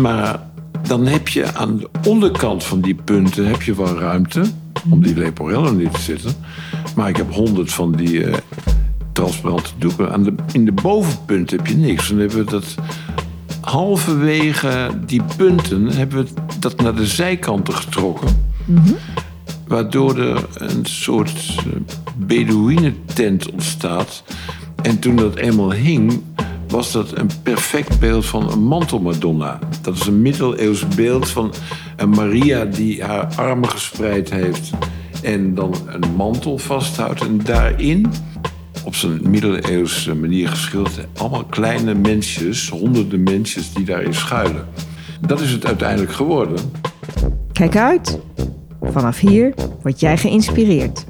Maar dan heb je aan de onderkant van die punten heb je wel ruimte om die leporellen niet te zitten. Maar ik heb honderd van die eh, transparante doeken. Aan de, in de bovenpunt heb je niks. Dan hebben we dat halverwege die punten hebben we dat naar de zijkanten getrokken. Waardoor er een soort uh, Bedouinentent ontstaat. En toen dat eenmaal hing, was dat een perfect beeld van een mantelmadonna. Dat is een middeleeuws beeld van een Maria die haar armen gespreid heeft en dan een mantel vasthoudt. En daarin, op zijn middeleeuwse manier geschilderd, allemaal kleine mensjes, honderden mensjes die daarin schuilen. Dat is het uiteindelijk geworden. Kijk uit! Vanaf hier word jij geïnspireerd.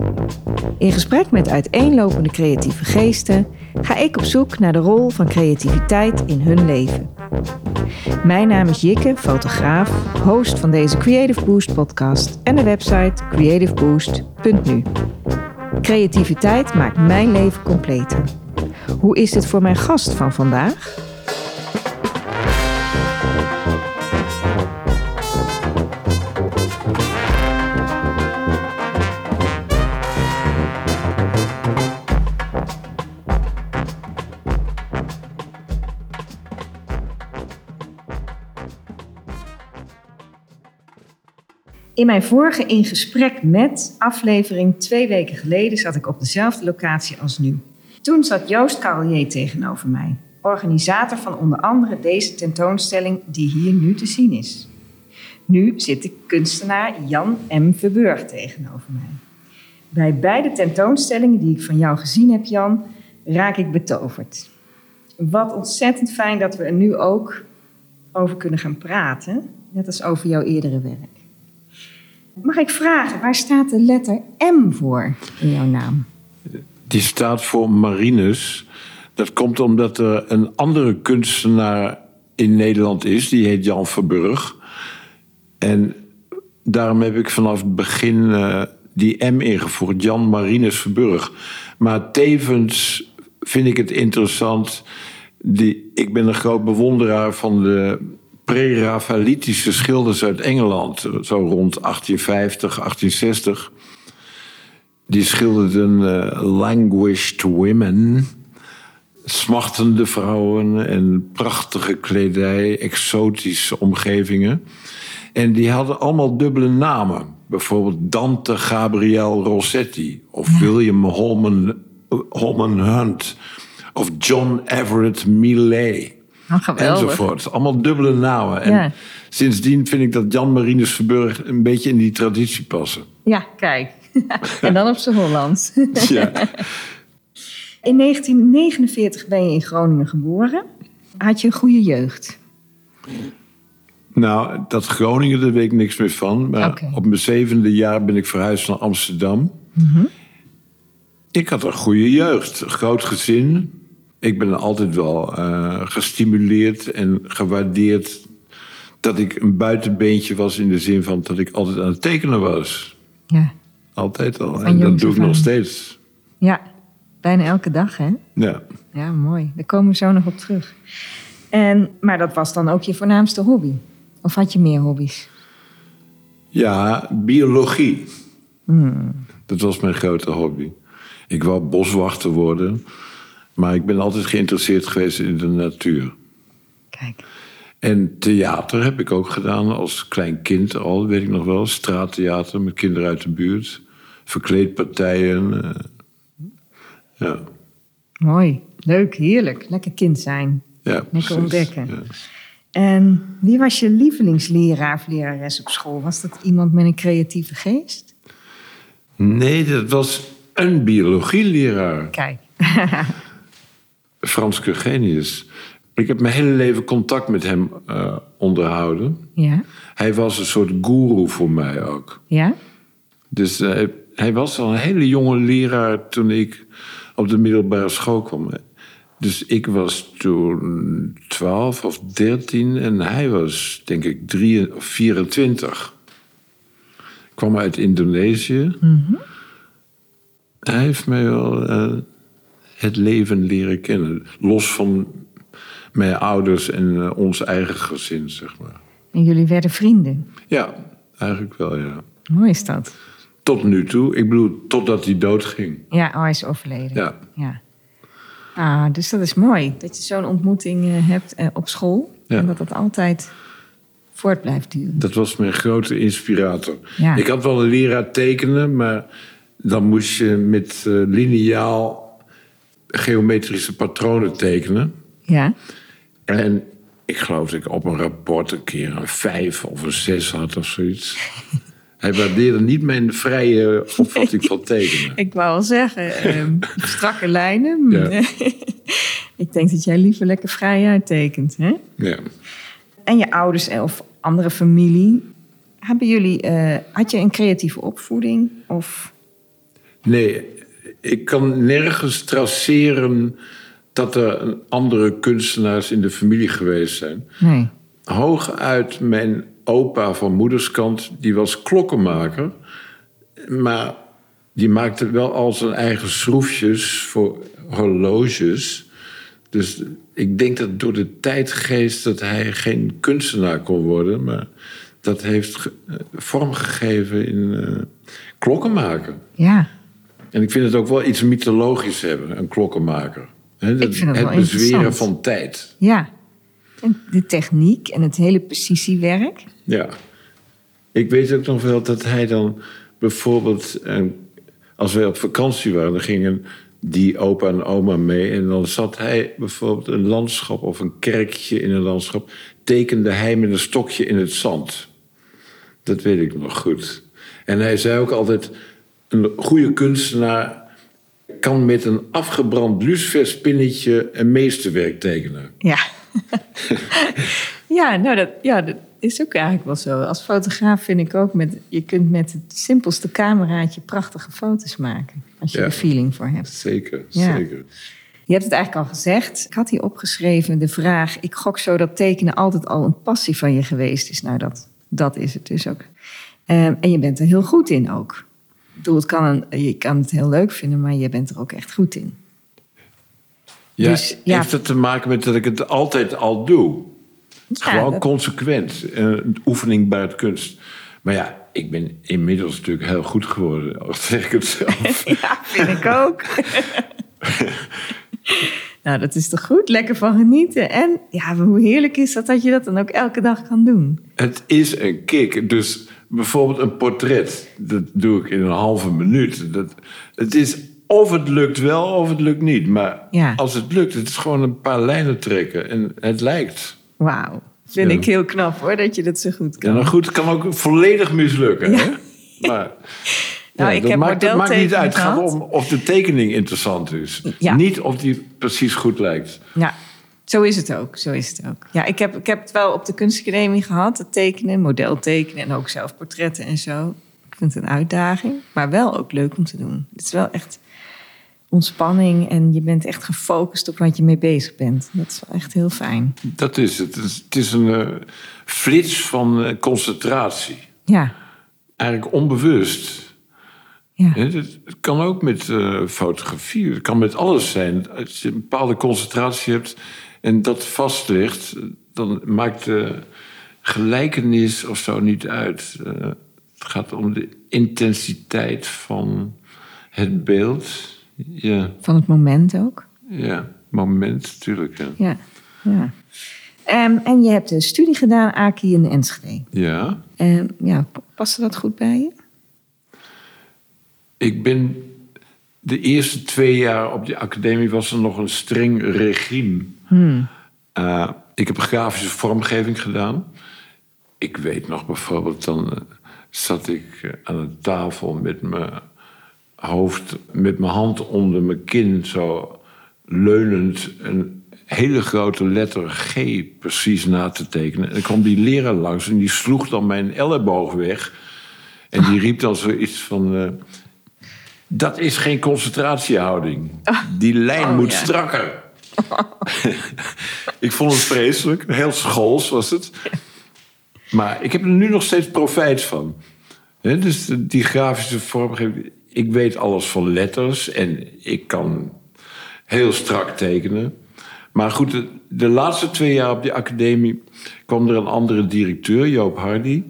In gesprek met uiteenlopende creatieve geesten ga ik op zoek naar de rol van creativiteit in hun leven. Mijn naam is Jikke, fotograaf, host van deze Creative Boost podcast en de website creativeboost.nu. Creativiteit maakt mijn leven completer. Hoe is dit voor mijn gast van vandaag? In mijn vorige In Gesprek met aflevering twee weken geleden zat ik op dezelfde locatie als nu. Toen zat Joost Carlier tegenover mij, organisator van onder andere deze tentoonstelling die hier nu te zien is. Nu zit de kunstenaar Jan M. Verburg tegenover mij. Bij beide tentoonstellingen die ik van jou gezien heb, Jan, raak ik betoverd. Wat ontzettend fijn dat we er nu ook over kunnen gaan praten, net als over jouw eerdere werk. Mag ik vragen, waar staat de letter M voor in jouw naam? Die staat voor Marinus. Dat komt omdat er een andere kunstenaar in Nederland is, die heet Jan Verburg. En daarom heb ik vanaf het begin uh, die M ingevoerd, Jan Marinus Verburg. Maar tevens vind ik het interessant. Die, ik ben een groot bewonderaar van de pre-Raphaëlitische schilders uit Engeland, zo rond 1850, 1860. Die schilderden uh, languished women, smachtende vrouwen en prachtige kledij, exotische omgevingen. En die hadden allemaal dubbele namen. Bijvoorbeeld Dante Gabriel Rossetti of William Holman, Holman Hunt of John Everett Millais. Oh, enzovoort. Allemaal dubbele namen. En Ja. sindsdien vind ik dat Jan Marinus Verburg een beetje in die traditie passen. Ja, kijk. en dan op z'n Hollands. Ja. In 1949 ben je in Groningen geboren. Had je een goede jeugd? nou, dat Groningen, daar weet ik niks meer van. Maar op mijn zevende jaar ben ik verhuisd naar Amsterdam. Ik had een goede jeugd, groot gezin. Ik ben altijd wel eh, gestimuleerd en gewaardeerd dat ik een buitenbeentje was in de zin van dat ik altijd aan het tekenen was. Ja. Altijd al. Van en dat doe ik nog steeds. Ja, bijna elke dag, hè? Ja. Ja, mooi. Daar komen we zo nog op terug. En, maar dat was dan ook je voornaamste hobby? Of had je meer hobby's? Ja, biologie. Dat was mijn grote hobby. Ik wou boswachter worden, maar ik ben altijd geïnteresseerd geweest in de natuur. Kijk. En theater heb ik ook gedaan als klein kind al, weet ik nog wel. Straattheater met kinderen uit de buurt. Verkleedpartijen. eh, ja. Mooi. Leuk, heerlijk. Lekker kind zijn. ja precies. ontdekken. Ja. En wie was je lievelingsleraar of lerares op school? Was dat iemand met een creatieve geest? Nee, dat was een biologieleraar. Kijk. Frans Curgenius. Ik heb mijn hele leven contact met hem eh, onderhouden. Ja? Hij was een soort guru voor mij ook. Ja? Dus eh, hij was al een hele jonge leraar toen ik op de middelbare school kwam. Dus ik was toen 12 of 13 en hij was denk ik 3 of 24. Kwam uit Indonesië. Hij heeft mij wel eh, het leven leren kennen. Los van mijn ouders en eh, ons eigen gezin, zeg maar. En jullie werden vrienden. Ja, eigenlijk wel, ja. Mooi is dat. Tot nu toe. Ik bedoel, totdat hij doodging. Ja, oh, hij is overleden. Ja. ja. Ah, dus dat is mooi. Dat je zo'n ontmoeting eh, hebt eh, op school. Ja. En dat dat altijd voort blijft duren. Dat was mijn grote inspirator. Ja. Ik had wel een leraar tekenen, maar dan moest je met eh, lineaal geometrische patronen tekenen. Ja. En ik geloof dat ik op een rapport een keer een vijf of een zes had of zoiets. Hij waardeerde niet mijn vrije opvatting van tekenen. Ik wou al zeggen, ehm, strakke lijnen. Ja. ik denk dat jij liever lekker vrij uittekent. Hè? Ja. En je ouders of andere familie. Hebben jullie, eh, had je een creatieve opvoeding? Of, Nee, ik kan nergens traceren dat er andere kunstenaars in de familie geweest zijn. nee. Hooguit mijn opa van moederskant, die was klokkenmaker. Maar die maakte wel al zijn eigen schroefjes voor horloges. Dus ik denk dat door de tijdgeest dat hij geen kunstenaar kon worden... maar dat heeft eh, vorm gegeven in eh, klokkenmaken. Ja, En ik vind het ook wel iets mythologisch hebben, een klokkenmaker. Het bezweren van tijd. ja. En de techniek en het hele precisiewerk. Ja. Ik weet ook nog wel dat hij dan bijvoorbeeld... eh, als wij op vakantie waren, dan gingen die opa en oma mee... en dan zat hij bijvoorbeeld een landschap of een kerkje in een landschap... tekende hij met een stokje in het zand. Dat weet ik nog goed. En hij zei ook altijd... een goede kunstenaar kan met een afgebrand luciferspinnetje een meesterwerk tekenen. Ja. ja, nou dat, ja, dat is ook eigenlijk wel zo. Als fotograaf vind ik ook, met, je kunt met het simpelste cameraatje prachtige foto's maken. Als je Ja. er feeling voor hebt. Zeker, Ja. zeker. Je hebt het eigenlijk al gezegd. Ik had hier opgeschreven de vraag. Ik gok zo dat tekenen altijd al een passie van je geweest is. Nou, dat, dat is het dus ook. Ehm, en je bent er heel goed in ook. Bedoel, het kan een, je kan het heel leuk vinden, maar je bent er ook echt goed in. Ja, Dus, ja. heeft het te maken met dat ik het altijd al doe? Ja, Gewoon dat- consequent. eh, oefening het kunst. Maar ja, ik ben inmiddels natuurlijk heel goed geworden. Al zeg ik het zelf. Ja, vind ik ook. nou, dat is toch goed? Lekker van genieten. En ja, hoe heerlijk is dat dat je dat dan ook elke dag kan doen? het is een kick. Dus bijvoorbeeld een portret. Dat doe ik in een halve minuut. Dat, het is of het lukt wel of het lukt niet. Maar Ja. als het lukt, het is gewoon een paar lijnen trekken. En het lijkt. Wauw. Vind Ja. ik heel knap hoor, dat je dat zo goed kan. Ja, nou goed, het kan ook volledig mislukken. Hè? Maar Nou, ja, ik dat, heb maakt, dat maakt niet uit. Het gaat om of de tekening interessant is. Ja. Niet of die precies goed lijkt. Ja, zo is het ook. Zo is het ook. Ja, ik heb, ik heb het wel op de kunstacademie gehad, het tekenen, model tekenen en ook zelf portretten en zo. Ik vind het een uitdaging, maar wel ook leuk om te doen. Het is wel echt ontspanning en je bent echt gefocust op wat je mee bezig bent. Dat is wel echt heel fijn. Dat is het. Het is, een eh, flits van eh, concentratie. Ja, Eigenlijk onbewust. ja. Het kan ook met eh, fotografie. Het kan met alles zijn. Als je een bepaalde concentratie hebt en dat vast ligt... dan maakt de gelijkenis of zo niet uit. Eh, het gaat om de intensiteit van het beeld. Ja, Van het moment ook. ja moment natuurlijk. Ja. Ja, ja. Ehm, en je hebt een studie gedaan, Aki in Enschede. ja. Ehm, ja, paste dat goed bij je? Ik ben de eerste twee jaar op die academie was er nog een streng regime. Uh, ik heb grafische vormgeving gedaan. Ik weet nog bijvoorbeeld, dan eh, zat ik eh, aan een tafel met mijn hoofd, met mijn hand onder mijn kin, zo leunend een hele grote letter G precies na te tekenen. En dan kwam die leraar langs en die sloeg dan mijn elleboog weg. En die riep dan zoiets van. eh, dat is geen concentratiehouding. Die lijn Oh, moet ja. strakker. ik vond het vreselijk. Heel schools was het. Maar ik heb er nu nog steeds profijt van. Dus die grafische vormgeving. Ik weet alles van letters en ik kan heel strak tekenen. Maar goed, de, de laatste twee jaar op die academie kwam er een andere directeur, Joop Hardy.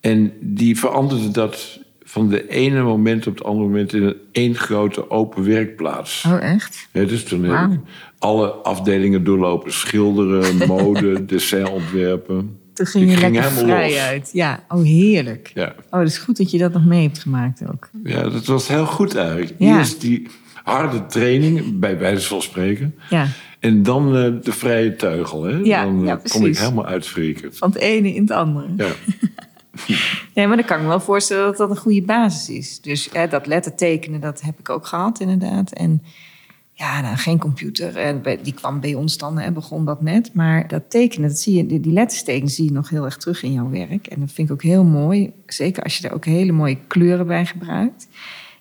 En die veranderde dat van de ene moment op het andere moment in een één grote open werkplaats. Oh, echt? Ja, dus toen heb ik alle afdelingen doorlopen. Schilderen, mode, dessinontwerpen. Toen ging je ging lekker vrij los. uit. Ja, oh heerlijk. Ja. Oh, dat is goed dat je dat nog mee hebt gemaakt ook. ja, dat was heel goed eigenlijk. Ja. Eerst die harde training, bij wijze van spreken. Ja, En dan eh, de vrije teugel. Hè? Ja, dan eh, ja, kon ik helemaal uitfrikken. van het ene in het andere. Ja. Nee, maar dan kan ik me wel voorstellen dat dat een goede basis is. Dus hè, dat lettertekenen, dat heb ik ook gehad inderdaad. En ja, nou, geen computer. Bij- die kwam bij ons dan en begon dat net. Maar dat tekenen, dat zie je, die, die lettersteken zie je nog heel erg terug in jouw werk. En dat vind ik ook heel mooi. Zeker als je daar ook hele mooie kleuren bij gebruikt.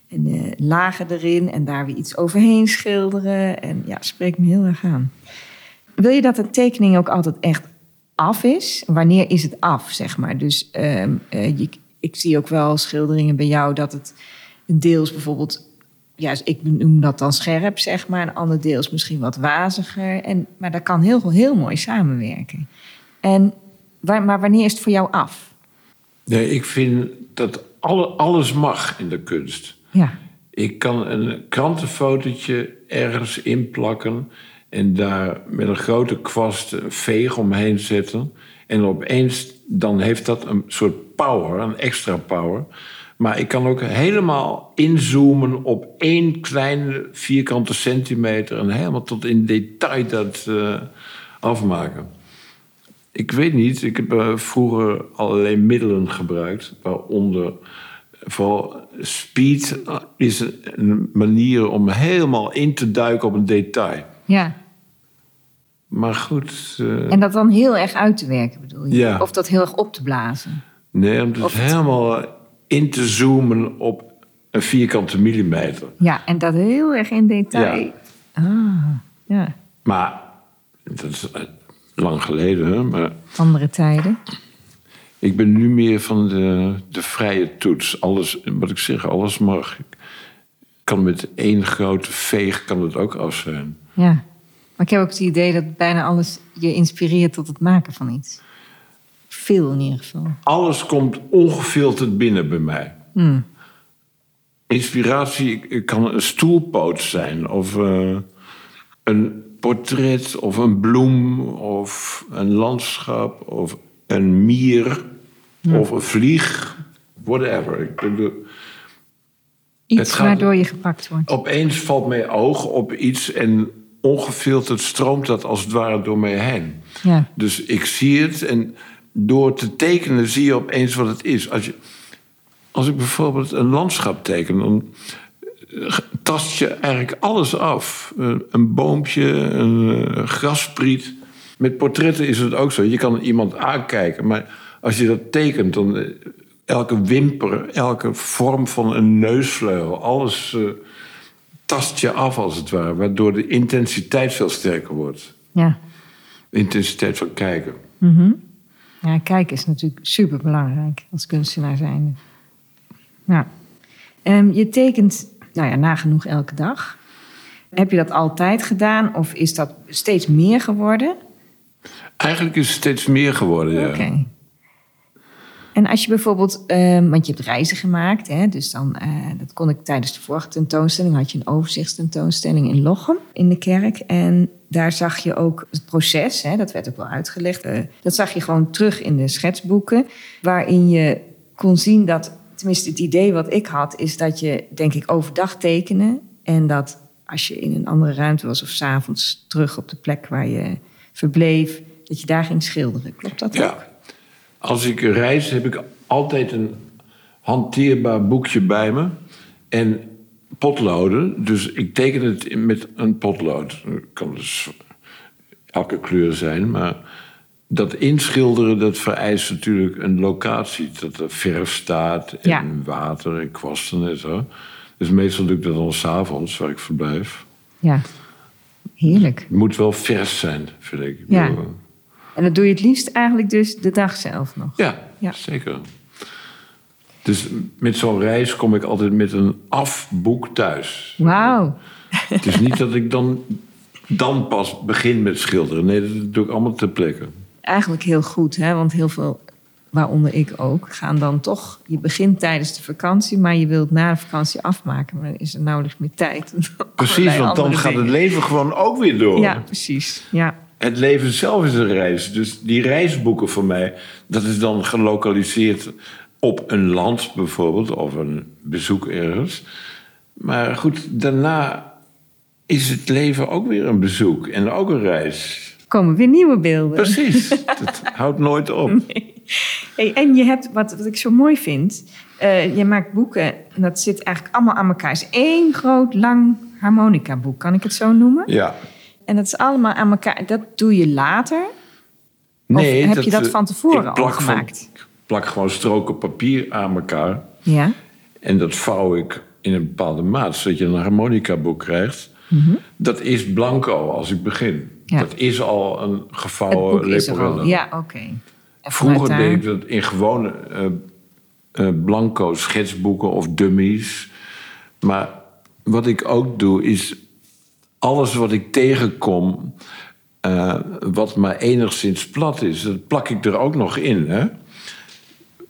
En eh, lagen erin en daar weer iets overheen schilderen. En ja, spreekt me heel erg aan. Wil je dat een tekening ook altijd echt af is? Wanneer is het af, zeg maar? Dus ehm, eh, ik zie ook wel schilderingen bij jou dat het deels bijvoorbeeld... Ja, ik noem dat dan scherp, zeg maar. Een ander deel is misschien wat waziger. En, maar dat kan heel, heel mooi samenwerken. En, maar wanneer is het voor jou af? Nee, ik vind dat alle, alles mag in de kunst. Ja, Ik kan een krantenfotootje ergens inplakken en daar met een grote kwast een veeg omheen zetten. En opeens dan heeft dat een soort power, een extra power. Maar ik kan ook helemaal inzoomen op één kleine vierkante centimeter en helemaal tot in detail dat eh, afmaken. Ik weet niet, ik heb eh, vroeger allerlei middelen gebruikt, waaronder vooral speed is een manier om helemaal in te duiken op een detail. ja. Maar goed, eh, En dat dan heel erg uit te werken, bedoel je? Ja. Of dat heel erg op te blazen? nee, om het het- helemaal in te zoomen op een vierkante millimeter. Ja, en dat heel erg in detail. Ja. Ah, ja. Maar dat is eh, lang geleden, hè? maar Andere tijden. ik ben nu meer van de, de vrije toets. Alles, wat ik zeg, alles mag. Ik kan met één grote veeg kan het ook af zijn. Ja. Maar ik heb ook het idee dat bijna alles je inspireert tot het maken van iets. Veel in ieder geval. Alles komt ongefilterd binnen bij mij. Hmm. Inspiratie kan een stoelpoot zijn, of eh, een portret, of een bloem, of een landschap, of een mier, of een vlieg, whatever. Ik bedoel, Iets waardoor je gepakt wordt. opeens valt mijn oog op iets en ongefilterd stroomt dat als het ware door mij heen. Ja. Dus ik zie het en door te tekenen zie je opeens wat het is. Als, je, als ik bijvoorbeeld een landschap teken, dan eh, tast je eigenlijk alles af. Een boompje, een eh, graspriet. Met portretten is het ook zo. Je kan iemand aankijken, maar als je dat tekent, dan eh, elke wimper, elke vorm van een neusvleugel, alles tast je af als het ware, waardoor de intensiteit veel sterker wordt. Ja. De intensiteit van kijken. Ja, kijken is natuurlijk super belangrijk als kunstenaar zijnde. Ja. Ehm, je tekent, nou ja, nagenoeg elke dag. Heb je dat altijd gedaan of is dat steeds meer geworden? Eigenlijk is het steeds meer geworden, ja. Oké. En als je bijvoorbeeld, ehm, want je hebt reizen gemaakt, hè, dus dan, eh, dat kon ik tijdens de vorige tentoonstelling, had je een overzichtstentoonstelling in Lochem in de kerk. En daar zag je ook het proces, hè, dat werd ook wel uitgelegd. eh, dat zag je gewoon terug in de schetsboeken, waarin je kon zien dat, tenminste het idee wat ik had, is dat je, denk ik, overdag tekenen. En dat als je in een andere ruimte was of s'avonds terug op de plek waar je verbleef, dat je daar ging schilderen. Klopt dat ook? Als ik reis, heb ik altijd een hanteerbaar boekje bij me. En potloden. Dus ik teken het met een potlood. Het kan dus elke kleur zijn. Maar dat inschilderen, dat vereist natuurlijk een locatie. Dat er verf staat en Ja. water en kwasten en zo. Dus meestal doe ik dat dan s'avonds, waar ik verblijf. Ja, heerlijk. Het moet wel vers zijn, vind ik. Ik Ja. bedoel, En dat doe je het liefst eigenlijk dus de dag zelf nog. Ja, Ja. zeker. Dus met zo'n reis kom ik altijd met een afboek thuis. Wauw. Het is niet dat ik dan dan pas begin met schilderen. Nee, dat doe ik allemaal ter plekke. Eigenlijk heel goed, hè? want heel veel, waaronder ik ook, gaan dan toch... Je begint tijdens de vakantie, maar je wilt na de vakantie afmaken. Maar dan is er nauwelijks meer tijd. Precies, want dan gaat het leven gewoon ook weer door. Ja, precies. Ja. Het leven zelf is een reis. Dus die reisboeken voor mij, dat is dan gelokaliseerd op een land bijvoorbeeld, of een bezoek ergens. Maar goed, daarna is het leven ook weer een bezoek en ook een reis. Er komen weer nieuwe beelden. Precies, dat houdt nooit op. Hey, en je hebt, wat, wat ik zo mooi vind, eh, je maakt boeken en dat zit eigenlijk allemaal aan elkaar. Het is één groot, lang harmonica boek, kan ik het zo noemen? Ja. En dat is allemaal aan elkaar. Dat doe je later? Nee, heb je dat eh, van tevoren al van- gemaakt? ik plak gewoon stroken papier aan elkaar. Ja. En dat vouw ik in een bepaalde maat, zodat je een harmonica-boek krijgt. Dat is blanco als ik begin. Mhm. Ja. Dat is al een gevouwen boek leporello. Ja, oké. Vroeger deed ik dat in gewone eh, eh, blanco schetsboeken of dummies. Maar wat ik ook doe, is alles wat ik tegenkom, eh, wat maar enigszins plat is, dat plak ik er ook nog in. Hè?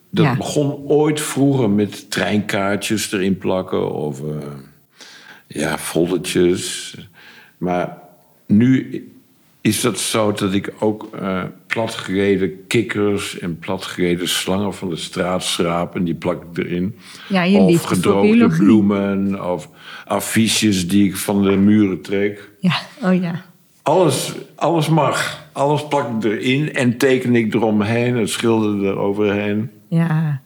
Dat Ja. begon ooit vroeger met treinkaartjes erin plakken of eh, ja, foldertjes. Maar nu is dat zo dat ik ook eh platgereden kikkers en platgereden slangen van de straat schraap en die plak ik erin. Ja, je of gedroogde bloemen of affiches die ik van de muren trek. Ja, oh ja. Alles, alles mag. Alles plak ik erin en teken ik eromheen en schilder eroverheen. Ja.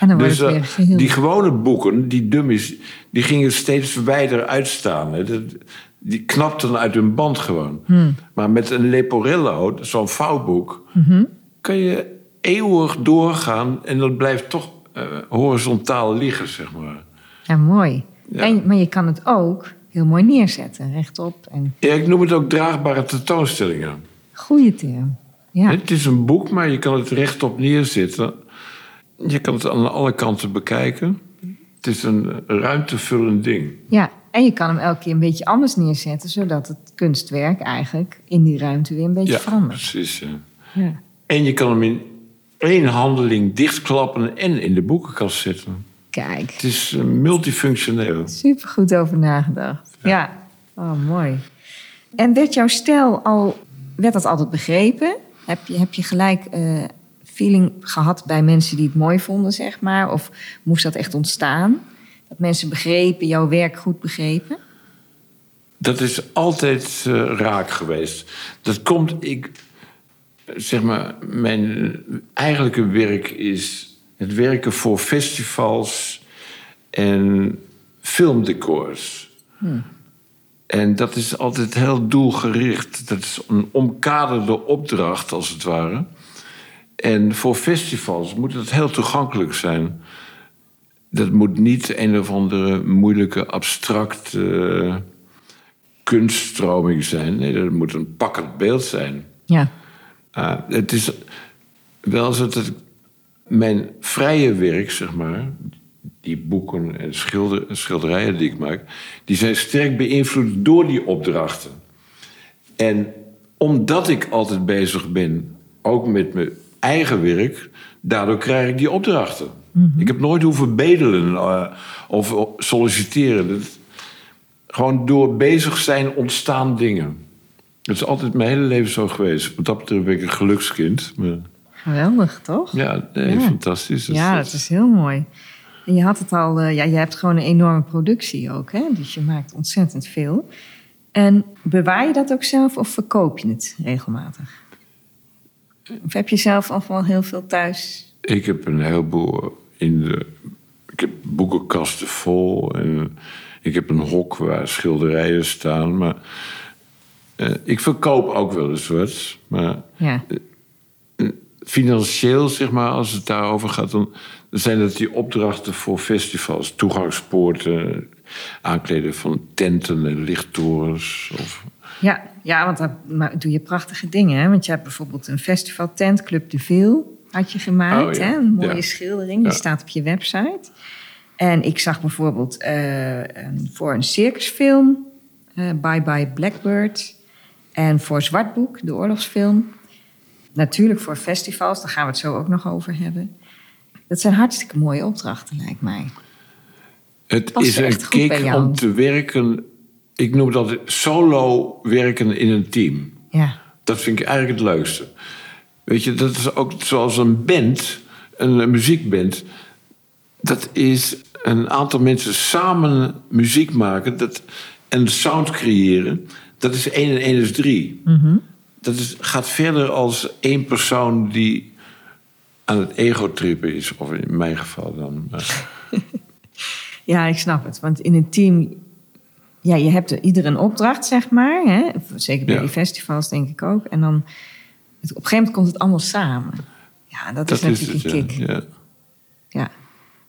En dan wordt Dus het eh, weer geheel. die gewone boeken, die dummies, die gingen steeds wijder uitstaan. Hè. Dat- Die knapten uit hun band gewoon. Hmm. Maar met een Leporello, zo'n vouwboek, Mhm. kan je eeuwig doorgaan en dat blijft toch eh, horizontaal liggen, zeg maar. Ja, mooi. Ja. En, maar je kan het ook heel mooi neerzetten, rechtop. En Ja, ik noem het ook draagbare tentoonstellingen. goede term. Ja. Het is een boek, maar je kan het rechtop neerzetten. Je kan het aan alle kanten bekijken. Het is een ruimtevullend ding. ja, en je kan hem elke keer een beetje anders neerzetten, zodat het kunstwerk eigenlijk in die ruimte weer een beetje Ja, verandert. precies. ja. Ja. En je kan hem in één handeling dichtklappen en in de boekenkast zetten. Kijk, Het is eh, multifunctioneel. super goed over nagedacht. Ja. oh mooi. En werd jouw stijl al, werd dat altijd begrepen? Heb je, heb je gelijk eh, feeling gehad bij mensen die het mooi vonden, zeg maar? Of moest dat echt ontstaan? Dat mensen begrepen, jouw werk goed begrepen? Dat is altijd eh, raak geweest. Dat komt, ik, zeg maar, mijn eigenlijke werk is het werken voor festivals en filmdecors. En dat is altijd heel doelgericht. Dat is een omkaderde opdracht, als het ware. En voor festivals moet het heel toegankelijk zijn. Dat moet niet een of andere moeilijke, abstracte eh, kunststroming zijn. Nee, dat moet een pakkend beeld zijn. Ja. Ah, het is wel zo dat mijn vrije werk, zeg maar, die boeken en schilder, schilderijen die ik maak, die zijn sterk beïnvloed door die opdrachten. En omdat ik altijd bezig ben, ook met mijn eigen werk, daardoor krijg ik die opdrachten. Ik heb nooit hoeven bedelen eh, of solliciteren. Dat, gewoon door bezig zijn ontstaan dingen. Dat is altijd mijn hele leven zo geweest. Wat dat betreft ben ik een gelukskind. Maar, Geweldig, toch? ja, nee, Ja. fantastisch. Ja, dat is heel mooi. En je had het al, eh, ja, je hebt gewoon een enorme productie ook, hè? Dus je maakt ontzettend veel. En bewaar je dat ook zelf of verkoop je het regelmatig? Of heb je zelf al wel heel veel thuis? Ik heb een heleboel in de... Ik heb boekenkasten vol. En ik heb een hok waar schilderijen staan. Maar eh, ik verkoop ook wel eens wat. Maar Ja, financieel, zeg maar, als het daarover gaat... dan zijn dat die opdrachten voor festivals. Toegangspoorten, aankleden van tenten en lichttorens. Of, ja, ja want daar ma- doe je prachtige dingen. Hè? Want je hebt bijvoorbeeld een festivaltent, Club de Veel, had je gemaakt. Oh, ja. hè? Een mooie Ja. schildering, die staat op je website. En ik zag bijvoorbeeld eh, een- voor een circusfilm, eh, Bye Bye Blackbird... En voor Zwartboek, de oorlogsfilm. Natuurlijk voor festivals, daar gaan we het zo ook nog over hebben. Dat zijn hartstikke mooie opdrachten, lijkt mij. Het Past is een kick om te werken. Ik noem dat solo werken in een team. Ja, Dat vind ik eigenlijk het leukste. Weet je, dat is ook zoals een band, een, een muziekband. Dat is een aantal mensen samen muziek maken dat, en sound creëren. Dat is 1 en 1 is 3. Dat is, gaat verder als één persoon die aan het ego-trippen is. Of in mijn geval dan. ja, ik snap het. Want in een team, ja, je hebt er ieder een opdracht, zeg maar. Hè? Zeker bij Ja. die festivals, denk ik ook. En dan, op een gegeven moment komt het allemaal samen. Ja, dat, is Dat is natuurlijk het, een kick. ja. Ja.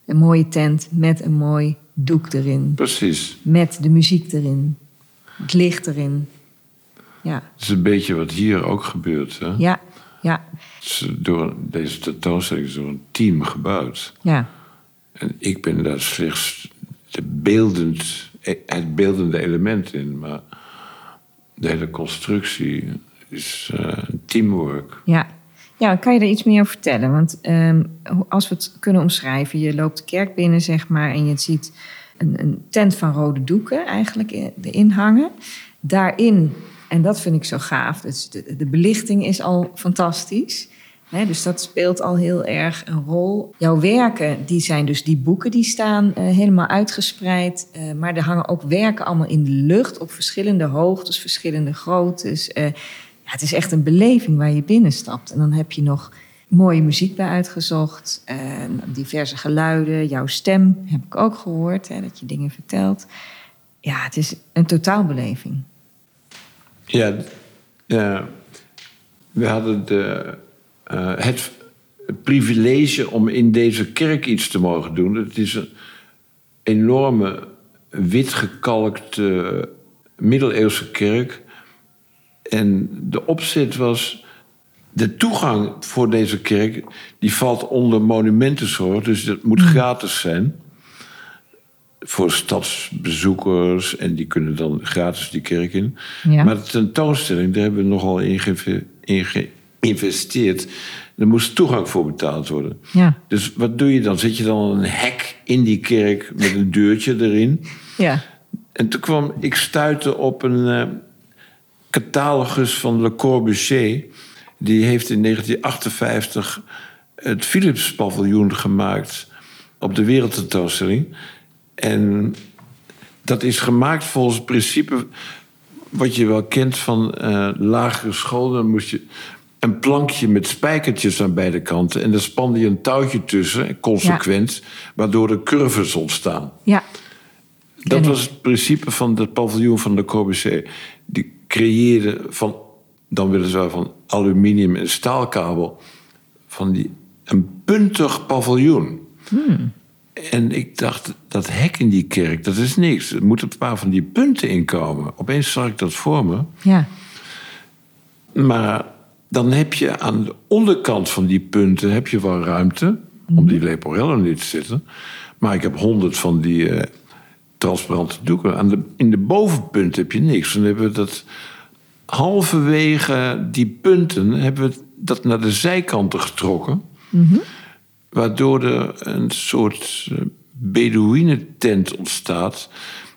Een mooie tent met een mooi doek erin. Precies. Met de muziek erin. Het licht erin. Ja, Dat is een beetje wat hier ook gebeurt. Hè? ja, ja, Het door, deze tentoonstelling is door een team gebouwd. ja. En ik ben daar slechts de beeldend, het beeldende element in. Maar de hele constructie eh, teamwork. Ja. ja, kan je er iets meer over vertellen? Want ehm, als we het kunnen omschrijven, je loopt de kerk binnen, zeg maar, en je ziet een, een tent van rode doeken eigenlijk i- erin hangen. Daarin, en dat vind ik zo gaaf, dus de, belichting is al fantastisch. Dus dat speelt al heel erg een rol. Jouw werken, die zijn dus die boeken die staan eh, helemaal uitgespreid. eh, maar er hangen ook werken allemaal in de lucht op verschillende hoogtes, verschillende groottes. Het is echt een beleving waar je binnenstapt. En dan heb je nog mooie muziek bij uitgezocht. en diverse geluiden. Jouw stem heb ik ook gehoord, hè, dat je dingen vertelt. Ja, het is een totaalbeleving. Ja, we hadden de, eh, het privilege om in deze kerk iets te mogen doen. Het is een enorme witgekalkte middeleeuwse kerk. En de opzet was. De toegang voor deze kerk die valt onder monumentenzorg, dus dat moet gratis zijn. Voor stadsbezoekers en die kunnen dan gratis die kerk in. Ja. Maar de tentoonstelling, daar hebben we nogal in, ge- in geïnvesteerd. Er moest toegang voor betaald worden. Ja, Dus wat doe je dan? Zet je dan een hek in die kerk met een deurtje erin? ja, En toen kwam ik stuiten op een eh, catalogus van Le Corbusier. Die heeft in 1958 het Philips-paviljoen gemaakt op de wereldtentoonstelling. En dat is gemaakt volgens het principe wat je wel kent van eh, lagere school. Dan moest je een plankje met spijkertjes aan beide kanten. En daar spande je een touwtje tussen, consequent, waardoor er curves ontstaan. ja. Dat was het principe van het paviljoen van de Corbusier. Die creëerde van, dan weliswaar van aluminium en staalkabel, van die, een puntig paviljoen. En ik dacht, dat hek in die kerk, dat is niks. Er moeten een paar van die punten inkomen. Opeens zag ik dat voor me. ja. Maar dan heb je aan de onderkant van die punten heb je wel ruimte om die leporellen neer te zetten. Maar ik heb honderd van die eh, transparante doeken. Aan de, in de bovenpunt heb je niks. Dan hebben we dat halverwege die punten hebben we dat naar de zijkanten getrokken. Waardoor er een soort eh, Bedouinentent ontstaat.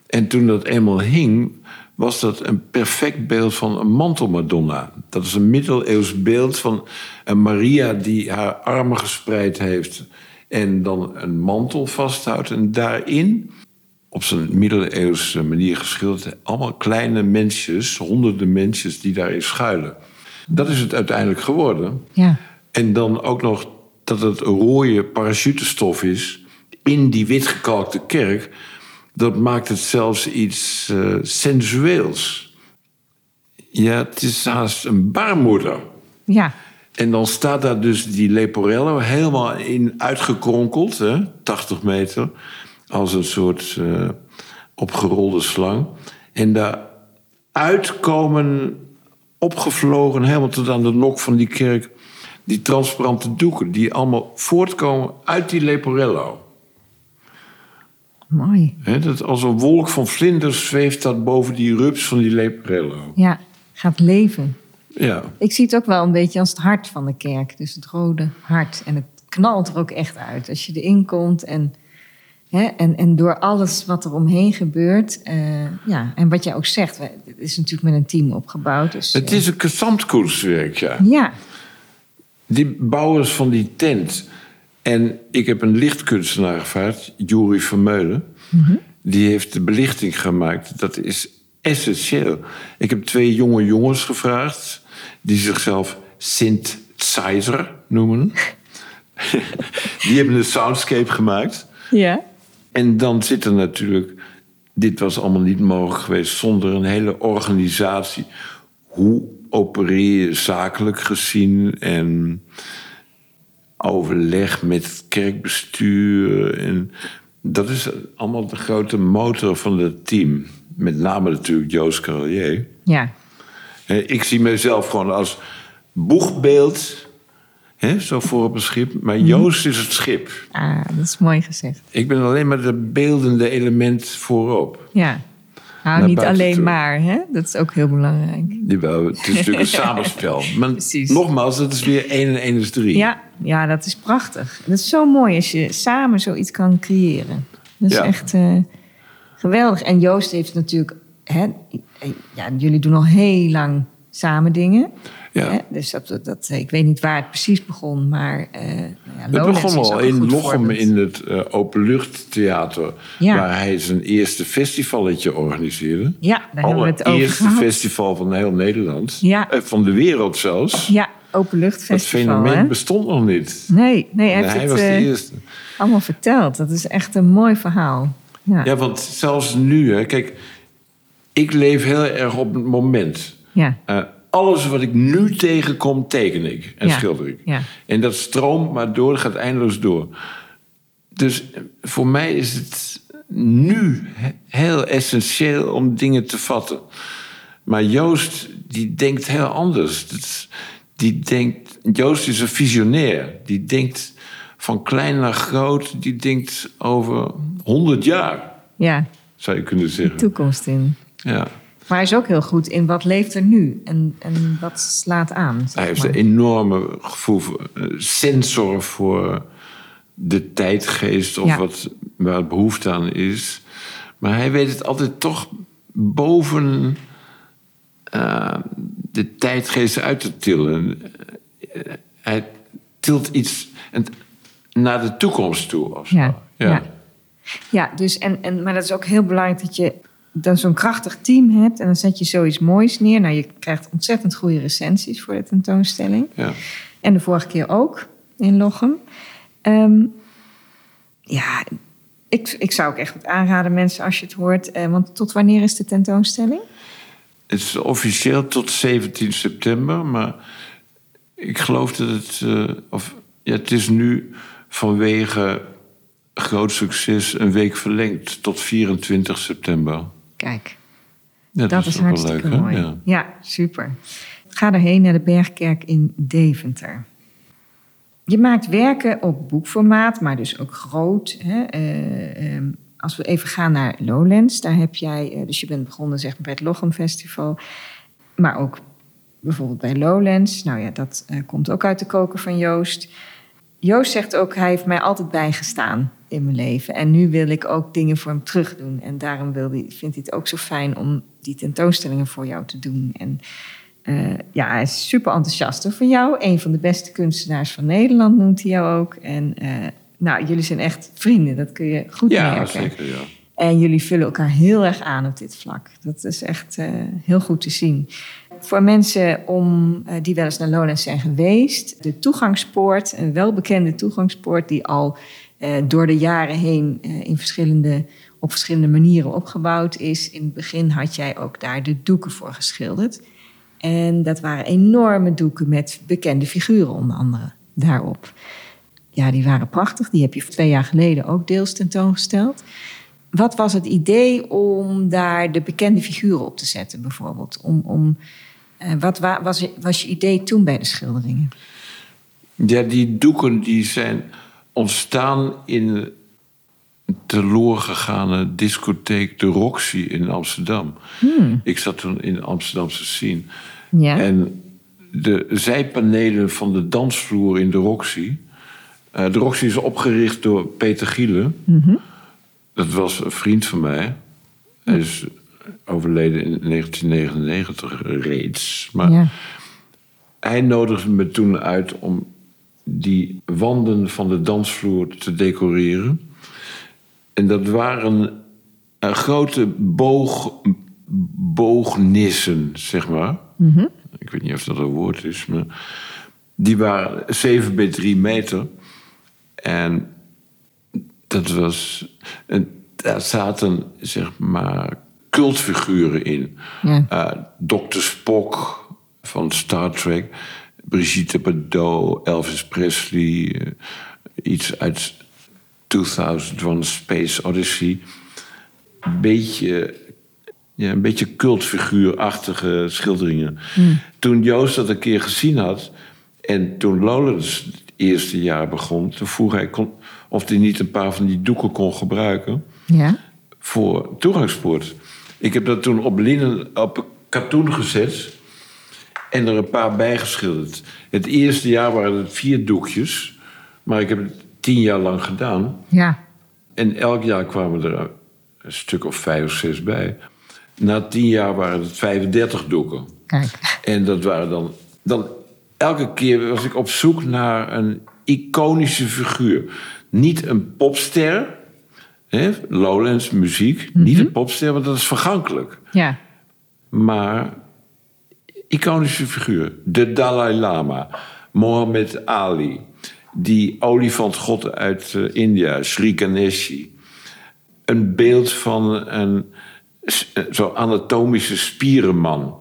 En toen dat eenmaal hing, was dat een perfect beeld van een mantelmadonna. Dat is een middeleeuws beeld van een Maria die haar armen gespreid heeft en dan een mantel vasthoudt. En daarin, op zijn middeleeuwse manier geschilderd, allemaal kleine mensjes, honderden mensjes die daarin schuilen. Dat is het uiteindelijk geworden. ja. En dan ook nog dat het rode parachutestof is in die witgekalkte kerk. Dat maakt het zelfs iets eh, sensueels. Ja, het is haast een baarmoeder. Ja, En dan staat daar dus die Leporello helemaal in uitgekronkeld, hè, 80 meter, als een soort eh, opgerolde slang. En daaruit komen opgevlogen, helemaal tot aan de nok van die kerk, die transparante doeken, die allemaal voortkomen uit die Leporello. mooi. Dat als een wolk van vlinders zweeft dat boven die rups van die Leporello. Ja, gaat leven. Ja. Ik zie het ook wel een beetje als het hart van de kerk. Dus het rode hart. En het knalt er ook echt uit als je erin komt. En, en, en door alles wat er omheen gebeurt. eh, ja, en wat jij ook zegt. wij- Het is natuurlijk met een team opgebouwd. Dus, Het eh, is een gezamtkunstwerk, ja. Ja, Die bouwers van die tent. En ik heb een lichtkunstenaar gevraagd, Juri Vermeulen. Die heeft de belichting gemaakt. Dat is essentieel. Ik heb twee jonge jongens gevraagd... die zichzelf Sint Zeiser noemen. die hebben een soundscape gemaakt. ja. En dan zit er natuurlijk... Dit was allemaal niet mogelijk geweest zonder een hele organisatie. Hoe opereer je zakelijk gezien en overleg met het kerkbestuur. En dat is allemaal de grote motor van het team. Met name natuurlijk Joost Carlier. ja. Ik zie mezelf gewoon als boegbeeld, zo voor op een schip. Maar Joost is het schip. Ah, dat is mooi gezegd. Ik ben alleen maar de beeldende element voorop. Ja. Nou, Naar niet alleen toe. maar, hè? Dat is ook heel belangrijk. Jawel, het is natuurlijk een samenspel. Maar Precies. nogmaals, het is weer 1 en 1 is 3. Ja, ja, dat is prachtig. Dat is zo mooi als je samen zoiets kan creëren. Dat is Ja. echt eh, geweldig. En Joost heeft natuurlijk... Hè, ja, jullie doen al heel lang samen dingen. Ja. Hè? Dus dat, dat, dat- ik weet niet waar het precies begon, maar... eh nou ja, Het begon al in Lochem in het eh, Openluchttheater... Ja. waar hij zijn eerste festivalletje organiseerde. Ja, daar hebben we het over Allereerste gehad. festival van heel Nederland. Ja. Eh, van de wereld zelfs. Ja, Dat openluchtfestival, fenomeen hè? bestond nog niet. Nee, nee, hij heeft hij het was de eerste. allemaal verteld. Dat is echt een mooi verhaal. Ja, Ja, want zelfs nu, hè, kijk, ik leef heel erg op het moment. ja, alles wat ik nu tegenkom, teken ik en Ja, schilder ik. ja. En dat stroomt maar door, gaat eindeloos door. Dus voor mij is het nu he- heel essentieel om dingen te vatten. Maar Joost, die denkt heel anders. Die denkt, Joost is een visionair. Die denkt van klein naar groot. Die denkt over 100 jaar, ja, zou je kunnen zeggen. toekomst in. Ja. Maar hij is ook heel goed in wat leeft er nu en, en wat slaat aan. zeg Hij heeft maar. een enorme gevoel, voor, eh, sensor voor de tijdgeest of Ja. wat, waar behoefte aan is. Maar hij weet het altijd toch boven eh, de tijdgeest uit te tillen. Eh, Hij tilt iets naar de toekomst toe. Of zo. Ja, ja. Ja, dus en, en, maar dat is ook heel belangrijk dat je dan zo'n krachtig team hebt en dan zet je zoiets moois neer. Nou, je krijgt ontzettend goede recensies voor de tentoonstelling. Ja. En de vorige keer ook in Lochem. Ehm, ja, ik, ik zou ook echt aanraden, mensen, als je het hoort. eh, want tot wanneer is de tentoonstelling? Het is officieel tot 17 september, maar ik geloof dat het. eh, of, ja, het is nu vanwege groot succes een week verlengd tot 24 september. Kijk, Ja, dat, is, wel hartstikke leuk, mooi. Ja. Ja. super. Ga erheen naar de Bergkerk in Deventer. Je maakt werken op boekformaat, maar dus ook groot. Hè? Eh, ehm, als we even gaan naar Lowlands, daar heb jij... eh, dus je bent begonnen zeg maar, bij het Lochem Festival. Maar ook bijvoorbeeld bij Lowlands. Nou ja, dat eh, komt ook uit de koker van Joost. Joost zegt ook, hij heeft mij altijd bijgestaan in mijn leven. En nu wil ik ook dingen voor hem terug doen. En daarom wil hij, vindt hij het ook zo fijn om die tentoonstellingen voor jou te doen. En eh, ja, hij is super enthousiast over jou. Een van de beste kunstenaars van Nederland noemt hij jou ook. En eh, nou, jullie zijn echt vrienden, dat kun je goed Ja, merken. zeker. Ja. En jullie vullen elkaar heel erg aan op dit vlak. Dat is echt eh, heel goed te zien. Voor mensen om, die wel eens naar Lowlands zijn geweest, de toegangspoort, een welbekende toegangspoort die al door de jaren heen eh, in verschillende, op verschillende manieren opgebouwd is. In het begin had jij ook daar de doeken voor geschilderd. En dat waren enorme doeken met bekende figuren onder andere daarop. Ja, die waren prachtig. Die heb je twee jaar geleden ook deels tentoongesteld. Wat was het idee om daar de bekende figuren op te zetten, bijvoorbeeld? Om, om, eh, wat wa- was, was je idee toen bij de schilderingen? Ja, die doeken die zijn ontstaan in teloor gegane discotheek De Roxy in Amsterdam. Ik zat toen in de Amsterdamse scene. Ja. En de zijpanelen van de dansvloer in de Roxy. eh, de Roxy is opgericht door Peter Gielen. Dat was een vriend van mij. Hij is overleden in 1999 reeds. Maar ja. hij nodigde me toen uit om die wanden van de dansvloer te decoreren. En dat waren eh, grote boog, boognissen, zeg maar. Ik weet niet of dat een woord is, maar die waren 7 bij 3 meter. En dat was. En daar zaten, zeg maar, cultfiguren in. Ja. Eh, Dr. Spock van Star Trek, Brigitte Bardot, Elvis Presley, eh, iets uit 2001 Space Odyssey. Een beetje, ja, een beetje cultfiguurachtige schilderingen. Toen Joost dat een keer gezien had en toen Lowlands het eerste jaar begon, toen vroeg hij kon, of hij niet een paar van die doeken kon gebruiken ja. voor toegangspoort. Ik heb dat toen op linnen, op katoen gezet en er een paar bijgeschilderd. Het eerste jaar waren het vier doekjes, maar ik heb het tien jaar lang gedaan. Ja. En elk jaar kwamen er een stuk of vijf of zes bij. Na tien jaar waren het 35 doeken. Kijk. En dat waren dan, dan. Elke keer was ik op zoek naar een iconische figuur. Niet een popster. Hè, Lowlands muziek. Niet een popster, want dat is vergankelijk. Ja. Maar iconische figuur. De Dalai Lama. Mohammed Ali. Die olifantgod uit eh, India, Sri Ganeshi. Een beeld van een eh, zo anatomische spierenman.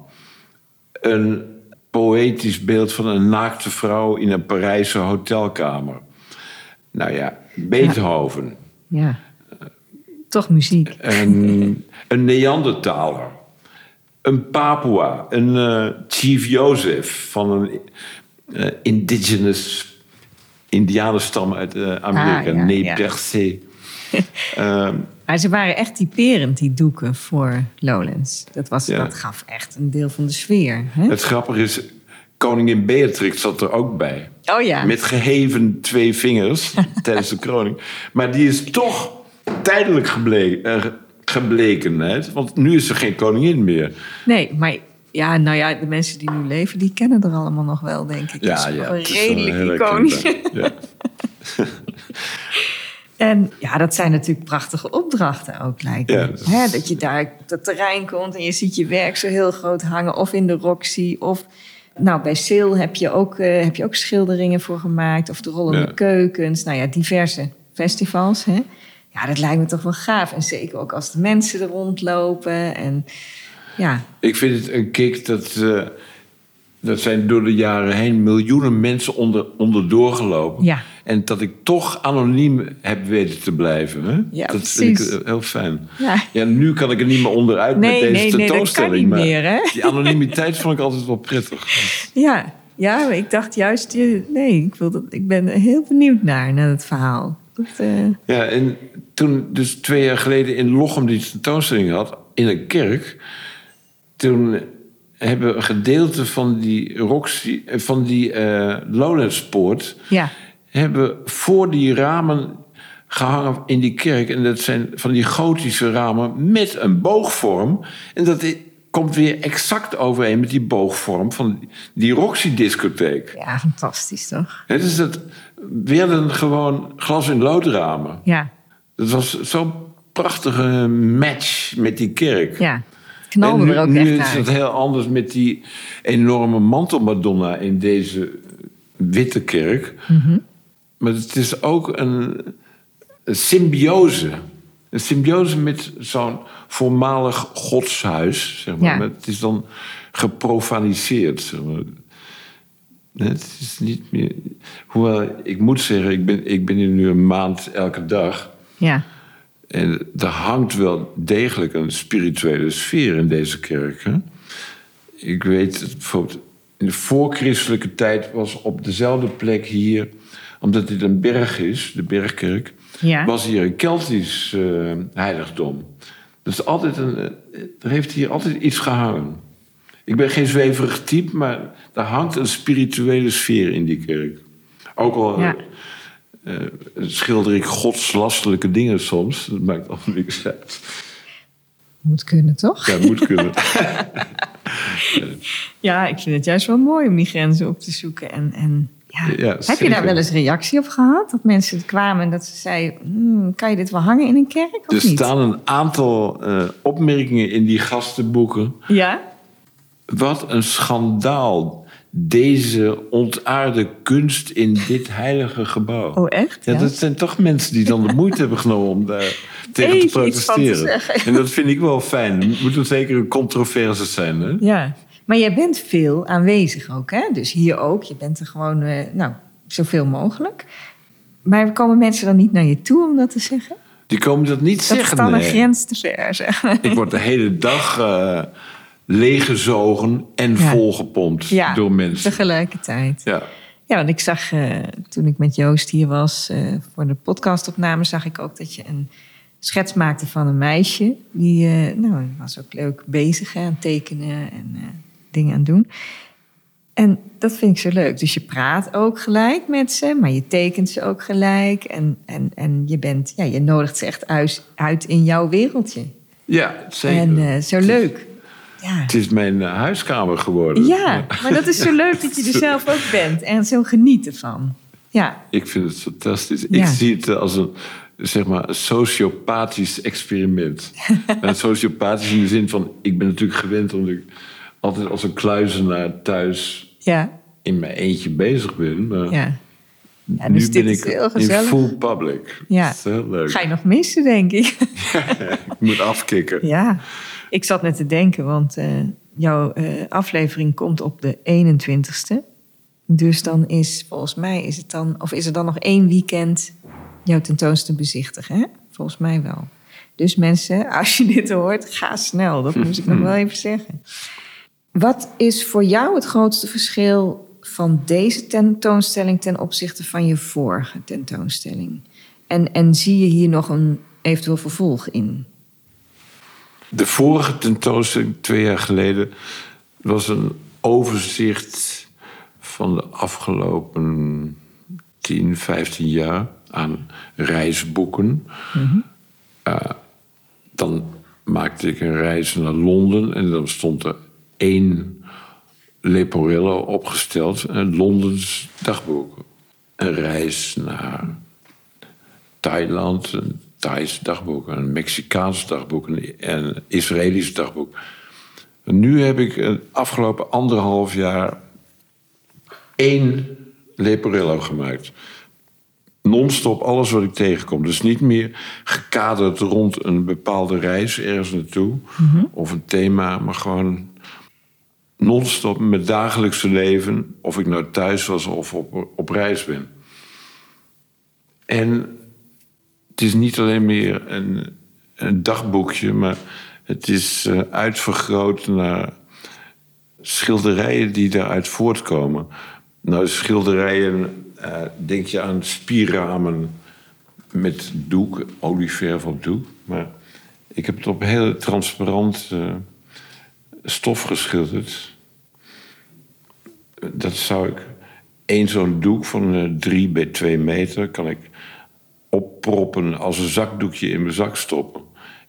Een poëtisch beeld van een naakte vrouw in een Parijse hotelkamer. Nou ja, Beethoven. Ja. Toch muziek. Een, een Neandertaler. Een Papua. Een eh, Chief Joseph van een eh, indigenous Indianenstam uit eh, Amerika. Ah, ja, Nee ja. per se. Ehm, Maar ze waren echt typerend, die doeken voor Lowlands. Dat, was, Ja. dat gaf echt een deel van de sfeer. Hè? het grappige is, koningin Beatrix zat er ook bij. Oh ja. Met geheven twee vingers tijdens de kroning. Maar die is toch tijdelijk gebleken, eh, gebleken. Hè? Want nu is er geen koningin meer. Nee, maar ja, nou ja, de mensen die nu leven, die kennen er allemaal nog wel, denk ik. Ja, ja. het wel redelijk iconisch. Ja. En ja, dat zijn natuurlijk prachtige opdrachten ook, lijkt me. Ja, dat is- Hè, dat je daar op dat terrein komt en je ziet je werk zo heel groot hangen. Of in de Roxy, of... Nou, bij Sil heb je ook, eh, heb je ook schilderingen voor gemaakt. Of de rollende Ja. keukens. Nou ja, diverse festivals, hè. Ja, dat lijkt me toch wel gaaf. En zeker ook als de mensen er rondlopen. En ja, Ik vind het een kick dat. eh, dat zijn door de jaren heen miljoenen mensen onder, onderdoor gelopen. Ja. En dat ik toch anoniem heb weten te blijven. Hè? Ja, dat vind ik eh, heel fijn. Ja. nu kan ik er niet meer onderuit Nee, met deze nee, nee, dat kan tentoonstelling. niet meer, hè? Die anonimiteit vond ik altijd wel prettig. ja, ja maar ik dacht juist... Nee, ik, wil dat, ik ben heel benieuwd naar, naar het verhaal. Dat, eh, Ja, en toen dus twee jaar geleden in Lochem die tentoonstelling had, in een kerk, toen hebben een gedeelte van die Roxy, eh, van die eh Lowlandspoort, ja, hebben voor die ramen gehangen in die kerk. En dat zijn van die gotische ramen met een boogvorm. En dat komt weer exact overeen met die boogvorm van die Roxy-discotheek. ja, fantastisch toch? Het is het werden gewoon glas- in loodramen. Ja, Het was zo'n prachtige match met die kerk. ja. Knalde nu, er ook nu echt is het heel anders met die enorme mantelmadonna in deze witte kerk. Mhm. Maar het is ook een, een symbiose. Een symbiose met zo'n voormalig godshuis. Zeg maar. Ja. Het is dan geprofaniseerd. Zeg maar. Het is niet meer. Hoewel, ik moet zeggen, ik ben, ik ben hier nu een maand elke dag. Ja, En er hangt wel degelijk een spirituele sfeer in deze kerk. Hè? Ik weet, bijvoorbeeld in de voorchristelijke tijd was op dezelfde plek hier, omdat dit een berg is, de bergkerk, Ja. was hier een Keltisch eh, heiligdom. Dus altijd een, eh, er heeft hier altijd iets gehangen. Ik ben geen zweverig type, maar er hangt een spirituele sfeer in die kerk. Ook al Ja. eh, eh, schilder ik godslastelijke dingen soms. Dat maakt allemaal niks uit. Moet kunnen, toch? Ja, moet kunnen. Ja, ik vind het juist wel mooi om die grenzen op te zoeken. En, en ja. Ja, Heb je daar wel eens reactie op gehad? Dat mensen kwamen en dat ze zeiden: "Hmm, kan je dit wel hangen in een kerk of Er niet? staan een aantal eh, opmerkingen in die gastenboeken. Ja? Wat een schandaal. Deze ontaarde kunst in dit heilige gebouw. Oh, echt? Ja, dat zijn toch mensen die dan de moeite hebben genomen om daar tegen Even te te protesteren. zeggen. En dat vind ik wel fijn. Het moet een zekere controverse zijn. Hè? Ja. Maar jij bent veel aanwezig ook, hè? Dus hier ook. Je bent er gewoon, eh, nou, zoveel mogelijk. Maar komen mensen dan niet naar je toe om dat te zeggen? Die komen dat niet Dat zeggen. is dan een grens te ver, zeg. Ik word de hele dag eh leeggezogen en Ja. volgepompt Ja, door mensen. tegelijkertijd. Ja. Ja, want ik zag eh, toen ik met Joost hier was eh, voor de podcastopname, zag ik ook dat je een schets maakte van een meisje. Die eh, nou, was ook leuk bezig hè, aan tekenen en dingen aan doen. En dat vind ik zo leuk. Dus je praat ook gelijk met ze, maar je tekent ze ook gelijk. En, en, en je, bent, ja, je nodigt ze echt uit, uit in jouw wereldje. ja, zeker. En zo leuk. Ja. Het is mijn eh, huiskamer geworden. ja, maar dat is zo leuk dat je er zelf ook bent en zo genieten van. Ja, Ik vind het fantastisch. Ja. Ik zie het als een, zeg maar, een sociopathisch experiment. en sociopathisch in de zin van... Ik ben natuurlijk gewend omdat ik altijd als een kluizenaar thuis ja, in mijn eentje bezig ben. Maar ja. Ja, nu dus dit ben is ik in full public. Ja. Dat is heel leuk. Ga je nog missen, denk ik. Ik moet afkicken. ja, ik zat net te denken, want eh, jouw eh, aflevering komt op de 21ste. Dus dan is, volgens mij, is het dan, of is er dan nog één weekend jouw tentoonstelling bezichtigen, hè? Volgens mij wel. Dus mensen, als je dit hoort, ga snel. Dat moest ik nog wel even zeggen. Wat is voor jou het grootste verschil van deze tentoonstelling ten opzichte van je vorige tentoonstelling? En, en zie je hier nog een eventueel vervolg in? De vorige tentoonstelling, twee jaar geleden, was een overzicht van de afgelopen 10, 15 jaar aan reisboeken. Eh, dan maakte ik een reis naar Londen en dan stond er één Leporello opgesteld, een Londens dagboek. Een reis naar Thailand, een Thais dagboek, een Mexicaans dagboek, een, een Israëlisch dagboek. En nu heb ik het afgelopen anderhalf jaar één Leporello gemaakt. Non-stop alles wat ik tegenkom. Dus niet meer gekaderd rond een bepaalde reis ergens naartoe of een thema, maar gewoon non-stop mijn dagelijkse leven, of ik nou thuis was of op, op reis ben. En het is niet alleen meer een, een dagboekje, maar het is eh, uitvergroot naar schilderijen die daaruit voortkomen. Nou, schilderijen, eh, denk je aan spierramen met doek, olieverf op doek. Maar ik heb het op heel transparant eh, stof geschilderd. Dat zou ik... één zo'n doek van eh, drie bij twee meter... kan ik opproppen als een zakdoekje in mijn zak stoppen.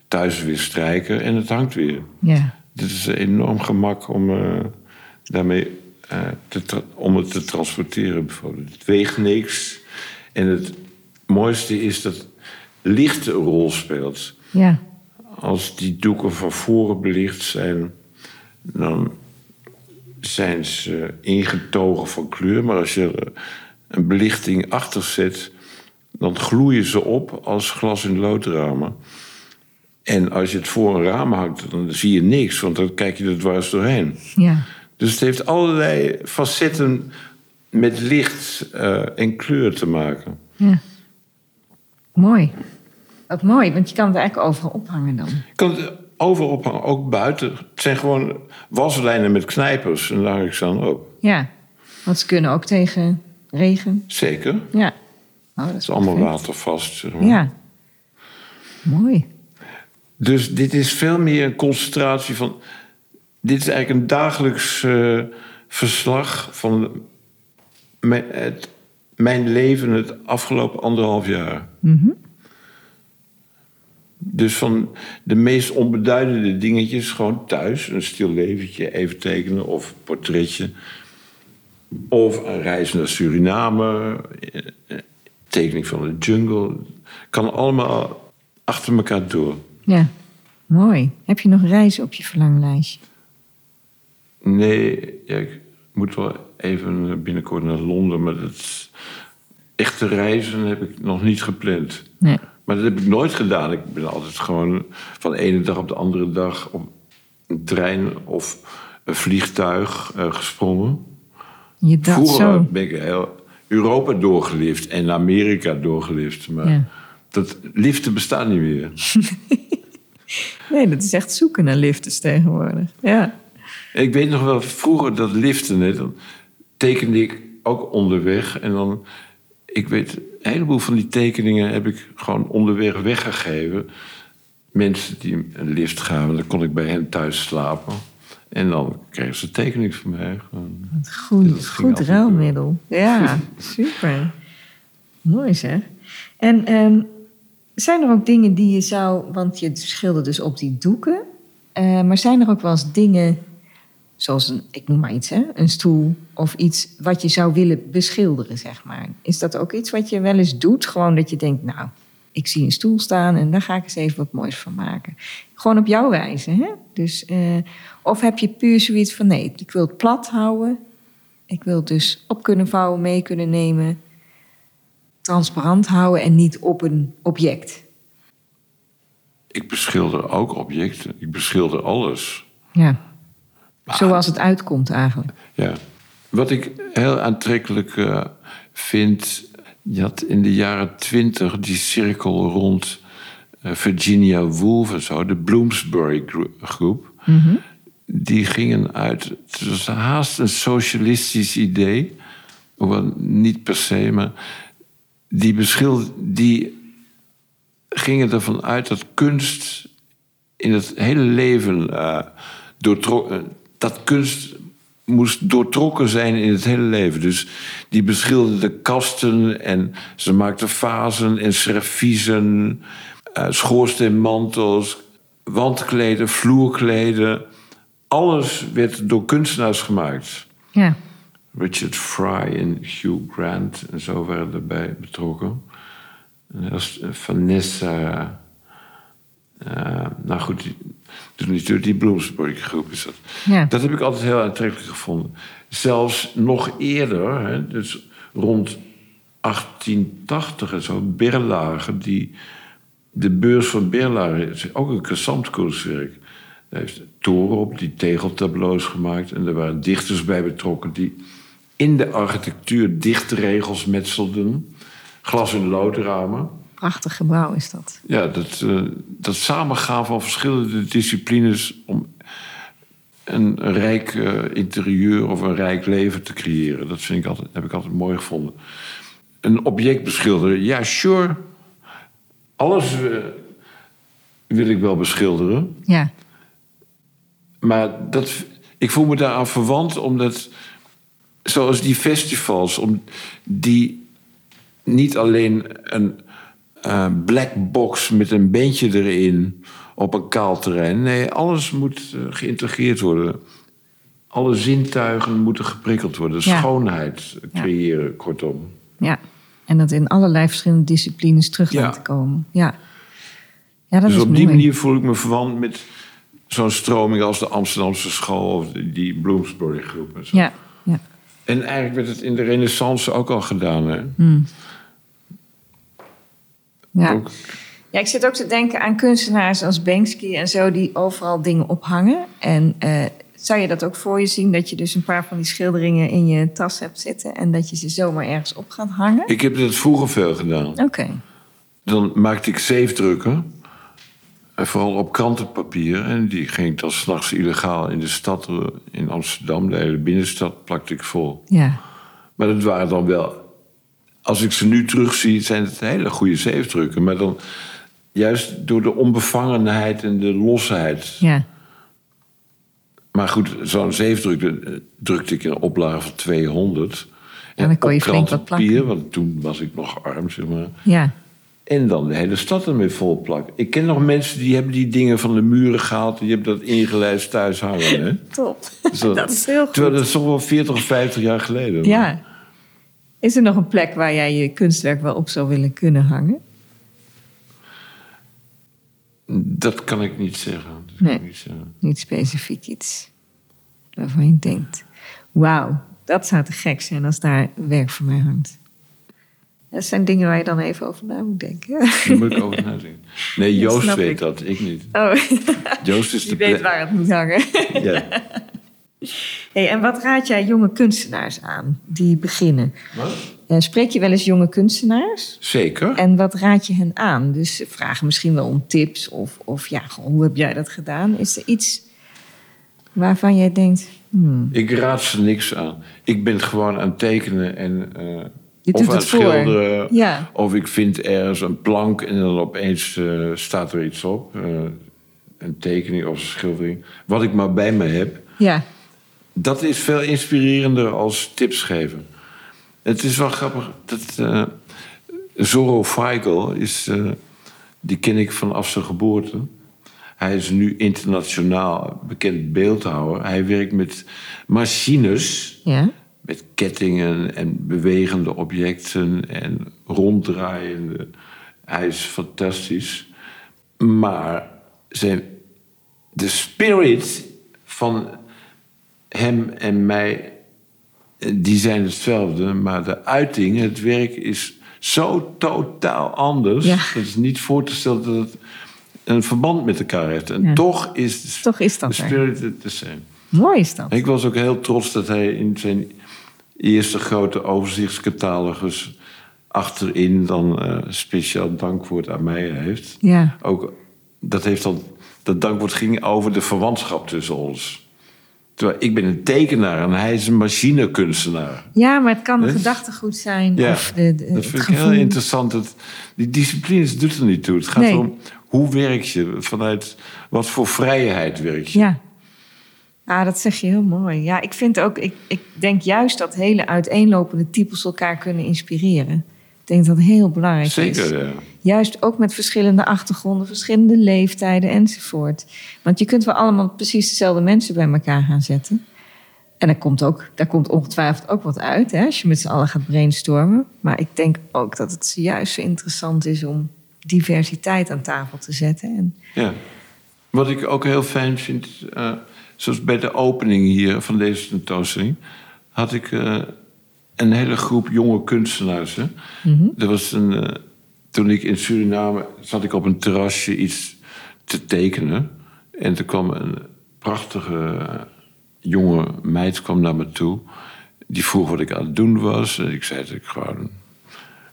Thuis weer strijken en het hangt weer. Ja. Dit is een enorm gemak om eh, daarmee eh, te om het te transporteren. Bijvoorbeeld. Het weegt niks. En het mooiste is dat licht een rol speelt. Ja. Als die doeken van voren belicht zijn, dan zijn ze ingetogen van kleur. Maar als je er een belichting achter zet, dan gloeien ze op als glas in loodramen. En als je het voor een raam hangt, dan zie je niks, want dan kijk je er dwars doorheen. Ja. Dus het heeft allerlei facetten met licht eh, en kleur te maken. ja. Mooi. Wat mooi, want je kan het eigenlijk overal ophangen dan. Je kan het overal ophangen, ook buiten. Het zijn gewoon waslijnen met knijpers en daar hang ik ze aan op. Ja. Want ze kunnen ook tegen regen. Zeker. Ja. Oh, dat Het is is allemaal perfect. watervast. Zeg maar. Ja. Mooi. Dus dit is veel meer een concentratie van. Dit is eigenlijk een dagelijks eh, verslag van mijn, het, mijn leven het afgelopen anderhalf jaar. Dus van de meest onbeduidende dingetjes, gewoon thuis, een stil leventje, even tekenen of portretje. Of een reis naar Suriname, eh, tekening van de jungle. Kan allemaal achter elkaar door. Ja. Mooi. Heb je nog reizen op je verlanglijstje? Nee, ja, ik moet wel even binnenkort naar Londen, maar dat echte reizen heb ik nog niet gepland. Nee. Maar dat heb ik nooit gedaan. Ik ben altijd gewoon van de ene dag op de andere dag op een trein of een vliegtuig eh, gesprongen. Je dat Vroeger zo. ben ik heel Europa doorgelift en Amerika doorgelift. Maar Ja. dat liften bestaat niet meer. Nee, dat is echt zoeken naar lifters tegenwoordig. Ja. Ik weet nog wel, vroeger dat liften, hè, dan tekende ik ook onderweg. En dan, ik weet, een heleboel van die tekeningen heb ik gewoon onderweg weggegeven. Mensen die een lift gaven, dan kon ik bij hen thuis slapen. En dan kregen ze een tekening van mij. Wat goed, goed ruilmiddel. Ja, super. Mooi zeg. En ehm, zijn er ook dingen die je zou... Want je schildert dus op die doeken. eh, maar zijn er ook wel eens dingen... Zoals een, ik noem maar iets, hè, een stoel of iets wat je zou willen beschilderen, zeg maar. Is dat ook iets wat je wel eens doet? Gewoon dat je denkt, nou, ik zie een stoel staan en daar ga ik eens even wat moois van maken. Gewoon op jouw wijze, hè? Dus, eh, of heb je puur zoiets van, nee, ik wil het plat houden. Ik wil het dus op kunnen vouwen, mee kunnen nemen. Transparant houden en niet op een object. Ik beschilder ook objecten. Ik beschilder alles. Ja. Zoals het uitkomt eigenlijk. Ja. Wat ik heel aantrekkelijk eh, vind... Je had in de jaren twintig die cirkel rond eh, Virginia Woolf en zo... de Bloomsbury gro- groep. Die gingen uit... Het was haast een socialistisch idee. Hoewel niet per se, maar... Die, beschil, die gingen ervan uit dat kunst in het hele leven eh, doortro- eh, dat kunst moest doortrokken zijn in het hele leven. Dus die beschilderden kasten en ze maakten vazen en serviezen, eh, schoorsteenmantels, wandkleden, vloerkleden. Alles werd door kunstenaars gemaakt. Ja. Richard Fry en Hugh Grant en zo waren erbij betrokken. En is Vanessa. eh, nou goed, die, die Bloomsbury groep is dat. Ja. Dat heb ik altijd heel aantrekkelijk gevonden. Zelfs nog eerder, hè, dus rond 1880 en zo, Berlage, die, de beurs van Berlage is ook een cassant kunstwerk. Hij heeft toren op, die tegeltableaus gemaakt. En er waren dichters bij betrokken die in de architectuur dichtregels metselden. Glas- en loodramen. Prachtig gebouw is dat. Ja, dat, eh, dat samengaan van verschillende disciplines om een rijk eh, interieur of een rijk leven te creëren. Dat vind ik altijd, heb ik altijd mooi gevonden. Een object beschilderen, ja, sure. Alles eh, wil ik wel beschilderen. Ja. Maar dat, ik voel me daaraan verwant, omdat, zoals die festivals, om die niet alleen een eh, black box met een beentje erin op een kaal terrein. Nee, alles moet eh, geïntegreerd worden. Alle zintuigen moeten geprikkeld worden. Ja. Schoonheid Ja. creëren, kortom. Ja. En dat in allerlei verschillende disciplines terug Ja. laten komen. Ja. Ja, dat dus is op die manier voel ik me verwant met zo'n stroming als de Amsterdamse school of die Bloomsbury groep. en zo. Ja. Ja. En eigenlijk werd het in de renaissance ook al gedaan. Hè? Ja. Ook- ja, ik zit ook te denken aan kunstenaars als Banksy en zo... die overal dingen ophangen. En eh, zou je dat ook voor je zien? Dat je dus een paar van die schilderingen in je tas hebt zitten... en dat je ze zomaar ergens op gaat hangen? Ik heb dat vroeger veel gedaan. Oké. Dan maakte ik zeefdrukken. Vooral op krantenpapier. En die ging ik dan s'nachts illegaal in de stad, eh, in Amsterdam, de hele binnenstad, plakte ik vol. Ja. Maar dat waren dan wel als ik ze nu terugzie, zijn het hele goede zeefdrukken. Maar dan juist door de onbevangenheid en de losheid. Ja. Maar goed, zo'n zeefdruk eh, drukte ik in een oplage van 200. En dan kon je op flink wat plakken. Want toen was ik nog arm, zeg maar. Ja. En dan de hele stad ermee vol plakken. Ik ken nog mensen die hebben die dingen van de muren gehaald. Die hebben dat ingelijst thuis hangen. Hè? Top. Zo- Dat is heel goed. Terwijl dat is toch wel 40 of 50 jaar geleden. Ja. Is er nog een plek waar jij je kunstwerk wel op zou willen kunnen hangen? Dat kan ik niet zeggen. Dat Nee. kan ik niet zeggen. Niet specifiek iets waarvan je denkt... Wauw, dat zou te gek zijn als daar werk voor mij hangt. Dat zijn dingen waar je dan even over na moet denken. Daar moet ik over nadenken. Nee, Joost weet ik. dat, ik niet. Oh, Joost is die de weet waar het moet hangen. Ja. Hey, en wat raad jij jonge kunstenaars aan die beginnen? Wat? Eh, spreek je wel eens jonge kunstenaars? Zeker. En wat raad je hen aan? Dus ze vragen misschien wel om tips of, of ja, hoe heb jij dat gedaan? Is er iets waarvan jij denkt, hmm, Ik raad ze niks aan. Ik ben gewoon aan het tekenen en... eh, Je of doet aan het voor. schilderen. Ja. Of ik vind ergens een plank en dan opeens eh, staat er iets op. eh, een tekening of een schildering. Wat ik maar bij me heb. ja, Dat is veel inspirerender als tips geven. Het is wel grappig dat eh Zorro Feigl is, die ken ik vanaf zijn geboorte. Hij is nu internationaal bekend beeldhouwer. Hij werkt met machines, ja, met kettingen en bewegende objecten en ronddraaiende. Hij is fantastisch. Maar zijn, de spirit van hem en mij, die zijn hetzelfde. Maar de uiting, het werk is zo totaal anders. Ja. Het is niet voor te stellen dat het een verband met elkaar heeft. En Ja. toch is Toch is dat de er. spirit het mooi is dat. Ik was ook heel trots dat hij in zijn eerste grote overzichtscatalogus achterin dan eh, speciaal dankwoord aan mij heeft. Ja, Ook dat heeft dan dat dankwoord ging over de verwantschap tussen ons. Terwijl ik ben een tekenaar en hij is een machinekunstenaar. ja maar het kan een Dus- gedachtegoed zijn. Ja, of de, de, dat het vind ik heel interessant. Dat, die disciplines doet er niet toe. Het gaat Nee. om hoe werk je, vanuit wat voor vrijheid werk je. Ja. Ah, dat zeg je heel mooi. Ja, ik vind ook, ik, ik denk juist dat hele uiteenlopende types elkaar kunnen inspireren. Ik denk dat dat heel belangrijk is. Zeker, ja. Juist ook met verschillende achtergronden, verschillende leeftijden enzovoort. Want je kunt wel allemaal precies dezelfde mensen bij elkaar gaan zetten. En daar komt, ook, daar komt ongetwijfeld ook wat uit hè, als je met z'n allen gaat brainstormen. Maar ik denk ook dat het juist zo interessant is om diversiteit aan tafel te zetten. En, Ja. Wat ik ook heel fijn vind, eh, zoals bij de opening hier van deze tentoonstelling, had ik eh, een hele groep jonge kunstenaars. Hè. Er was een, eh, toen ik in Suriname zat ik op een terrasje iets te tekenen. En er kwam een prachtige eh, jonge meid kwam naar me toe. Die vroeg wat ik aan het doen was. En ik zei dat ik gewoon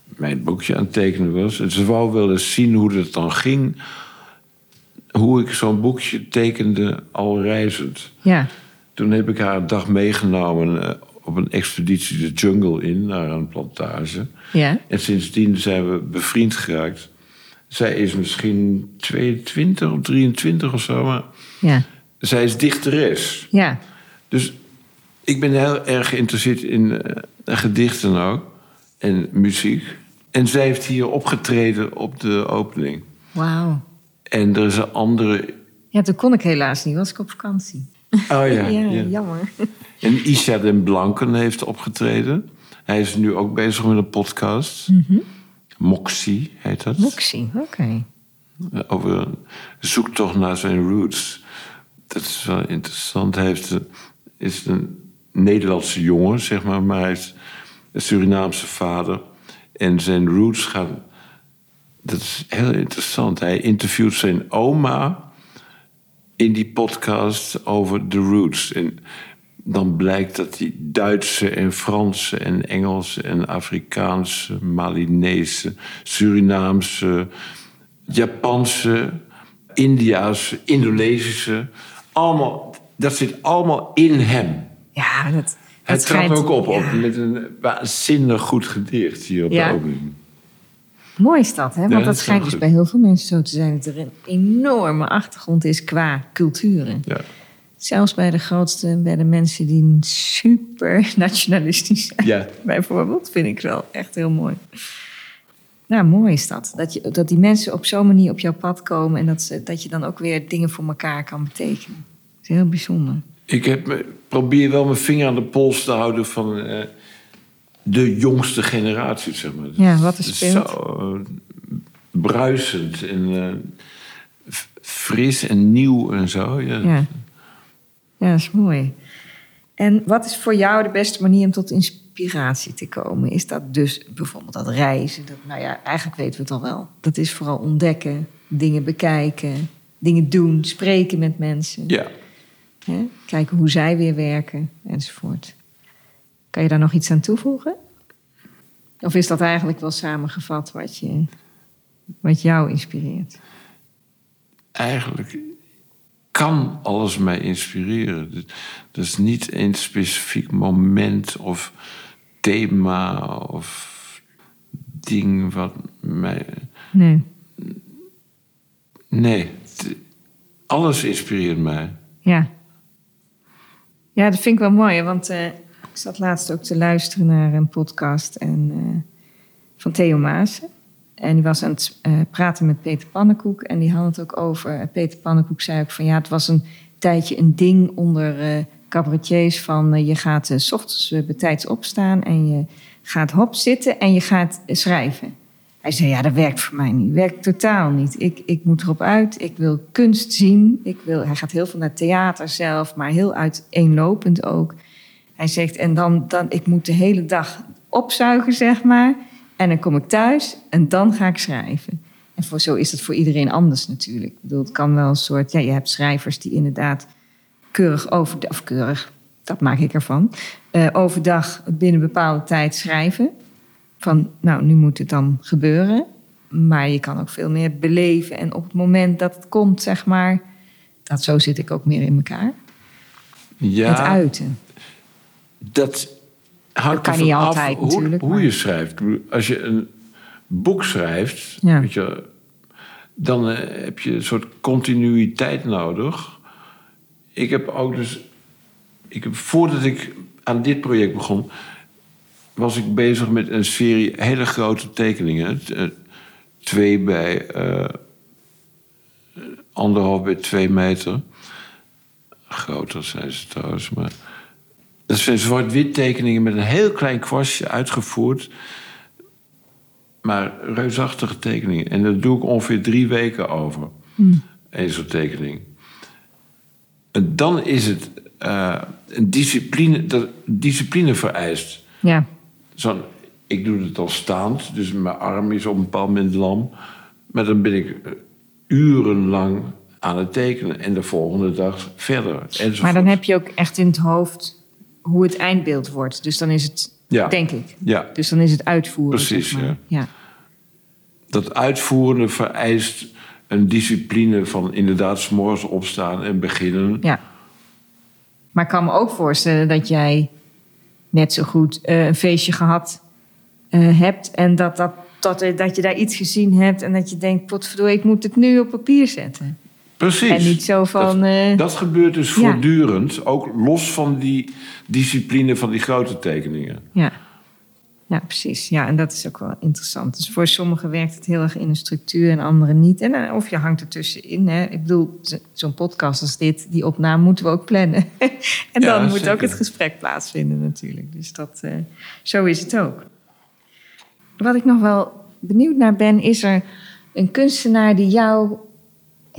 mijn boekje aan het tekenen was. En ze wou wel eens zien hoe dat dan ging hoe ik zo'n boekje tekende al reizend. ja, Toen heb ik haar een dag meegenomen eh, op een expeditie de jungle in, naar een plantage. ja, En sindsdien zijn we bevriend geraakt. Zij is misschien 22 of 23 of zo, maar ja, zij is dichteres. ja. Dus ik ben heel erg geïnteresseerd in eh, gedichten ook en muziek. En zij heeft hier opgetreden op de opening. Wauw. En er is een andere Ja, toen kon ik helaas niet, was ik op vakantie. Oh ja, Ja, ja. jammer. En Isha den Blanken heeft opgetreden. Hij is nu ook bezig met een podcast. Moxie heet dat. Moxie, oké. Over een zoektocht naar zijn roots. Dat is wel interessant. Hij heeft is een Nederlandse jongen, zeg maar. Maar hij is een Surinaamse vader. En zijn roots gaan... Dat is heel interessant. Hij interviewt zijn oma in die podcast over de roots. En dan blijkt dat hij Duitse en Franse en Engelse en Afrikaanse, Malinese, Surinaamse, Japanse, Indiaanse, Indonesische, allemaal, dat zit allemaal in hem. Ja, dat, Hij Het trad schijnt- ook op, op met een waanzinnig goed gedicht hier op Ja. de opening. Mooi is dat, hè? Want Ja, dat schijnt dus goed. bij heel veel mensen zo te zijn... dat er een enorme achtergrond is qua culturen. Ja. Zelfs bij de grootste, bij de mensen die super nationalistisch zijn. Ja. Bijvoorbeeld, vind ik wel echt heel mooi. Nou, mooi is dat. Dat, je, dat die mensen op zo'n manier op jouw pad komen... en dat, ze, dat je dan ook weer dingen voor elkaar kan betekenen. Dat is heel bijzonder. Ik heb, me- probeer wel mijn vinger aan de pols te houden van eh, de jongste generatie, zeg maar. Ja, wat Het is speelt. Zo eh, bruisend en eh, fris en nieuw en zo. Ja. Ja. ja, dat is mooi. En wat is voor jou de beste manier om tot inspiratie te komen? Is dat dus bijvoorbeeld dat reizen? Dat, nou ja, eigenlijk weten we het al wel. Dat is vooral ontdekken, dingen bekijken, dingen doen, spreken met mensen. ja. Hè? Kijken hoe zij weer werken enzovoort. Kan je daar nog iets aan toevoegen? Of is dat eigenlijk wel samengevat wat, je, wat jou inspireert? Eigenlijk kan alles mij inspireren. Is niet één specifiek moment of thema of ding wat mij. Nee. Nee, alles inspireert mij. Ja. Ja, dat vind ik wel mooi, want eh, ik zat laatst ook te luisteren naar een podcast en, eh, van Theo Maassen. En die was aan het eh, praten met Peter Pannenkoek en die had het ook over... Peter Pannenkoek zei ook van ja, het was een tijdje een ding onder eh cabaretiers van... eh, je gaat eh, s ochtends eh, betijds opstaan en je gaat hop zitten en je gaat eh, schrijven. Hij zei, ja, dat werkt voor mij niet. Werkt totaal niet. Ik, ik moet erop uit. Ik wil kunst zien. Ik wil, hij gaat heel veel naar theater zelf, maar heel uiteenlopend ook. Hij zegt, en dan, dan, ik moet de hele dag opzuigen, zeg maar. En dan kom ik thuis en dan ga ik schrijven. En voor, zo is het voor iedereen anders natuurlijk. Ik bedoel, het kan wel een soort, ja, je hebt schrijvers die inderdaad keurig overdag, of keurig, dat maak ik ervan, eh, overdag binnen een bepaalde tijd schrijven van, nou, nu moet het dan gebeuren. Maar je kan ook veel meer beleven. En op het moment dat het komt, zeg maar, dat zo zit ik ook meer in elkaar. Ja, Het uiten. Dat hangt Dat kan niet af hoe, je schrijft. Als je een boek schrijft, Ja. weet je, dan eh, heb je een soort continuïteit nodig. Ik heb ook dus... Ik heb, voordat ik aan dit project begon... was ik bezig met een serie hele grote tekeningen. Eh, Twee bij... eh, anderhalf bij twee meter. Groter zijn ze trouwens, maar... Dat zijn zwart-wit tekeningen met een heel klein kwastje uitgevoerd. Maar reusachtige tekeningen. En daar doe ik ongeveer drie weken over. Eén zo'n tekening. En dan is het eh, een discipline, dat discipline vereist. Ja, Zo'n, ik doe het al staand, dus mijn arm is op een bepaald moment lam. Maar dan ben ik urenlang aan het tekenen. En de volgende dag verder. Enzovoort. maar dan heb je ook echt in het hoofd hoe het eindbeeld wordt. Dus dan is het, Ja. denk ik. Ja, Dus dan is het uitvoeren. Precies, zeg maar. ja. dat uitvoerende vereist een discipline van inderdaad 's morgens opstaan en beginnen. Ja. Maar ik kan me ook voorstellen dat jij net zo goed eh, een feestje gehad eh, hebt. En dat, dat, dat, dat je daar iets gezien hebt. En dat je denkt, potverdorie, ik moet het nu op papier zetten. Precies. En niet zo van... Dat, eh, dat gebeurt dus Ja. voortdurend, ook los van die discipline van die grote tekeningen. Ja. ja, precies. Ja, en dat is ook wel interessant. Dus voor sommigen werkt het heel erg in een structuur en anderen niet. En eh, of je hangt ertussenin. Hè. Ik bedoel, zo- zo'n podcast als dit, die opname moeten we ook plannen. en Ja, dan moet zeker. ook het gesprek plaatsvinden natuurlijk. Dus dat, eh, zo is het ook. Wat ik nog wel benieuwd naar ben, is er een kunstenaar die jou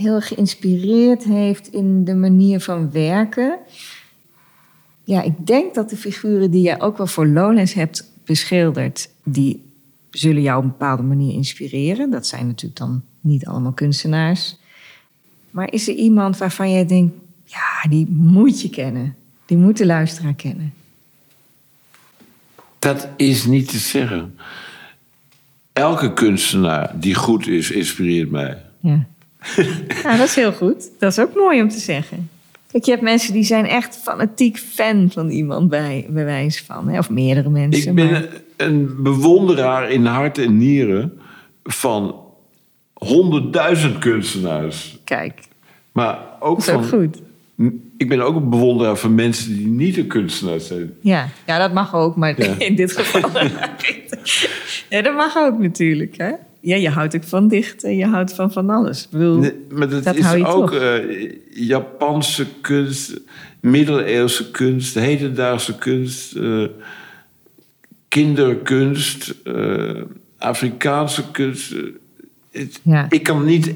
heel geïnspireerd heeft in de manier van werken? Ja, ik denk dat de figuren die jij ook wel voor Lowlands hebt beschilderd, die zullen jou op een bepaalde manier inspireren. Dat zijn natuurlijk dan niet allemaal kunstenaars. Maar is er iemand waarvan jij denkt, ja, die moet je kennen. Die moet de luisteraar kennen. Dat is niet te zeggen. Elke kunstenaar die goed is, inspireert mij. Ja. Ja, dat is heel goed. Dat is ook mooi om te zeggen. Kijk, je hebt mensen die zijn echt fanatiek fan van iemand bij, bij wijze van. Hè? Of meerdere mensen. Ik ben maar- een, een bewonderaar in hart en nieren van honderdduizend kunstenaars. Kijk, Maar ook dat is ook van. goed. Ik ben ook een bewonderaar van mensen die niet een kunstenaar zijn. Ja. ja, dat mag ook, maar Ja. in dit geval. ja, dat mag ook natuurlijk. Hè? Ja, je houdt ook van dichten, je houdt van van alles. Ik bedoel, Nee, maar dat, Dat is ook eh, Japanse kunst, middeleeuwse kunst, hedendaagse kunst, eh, kinderkunst, eh, Afrikaanse kunst. het- Ja. Ik kan niet.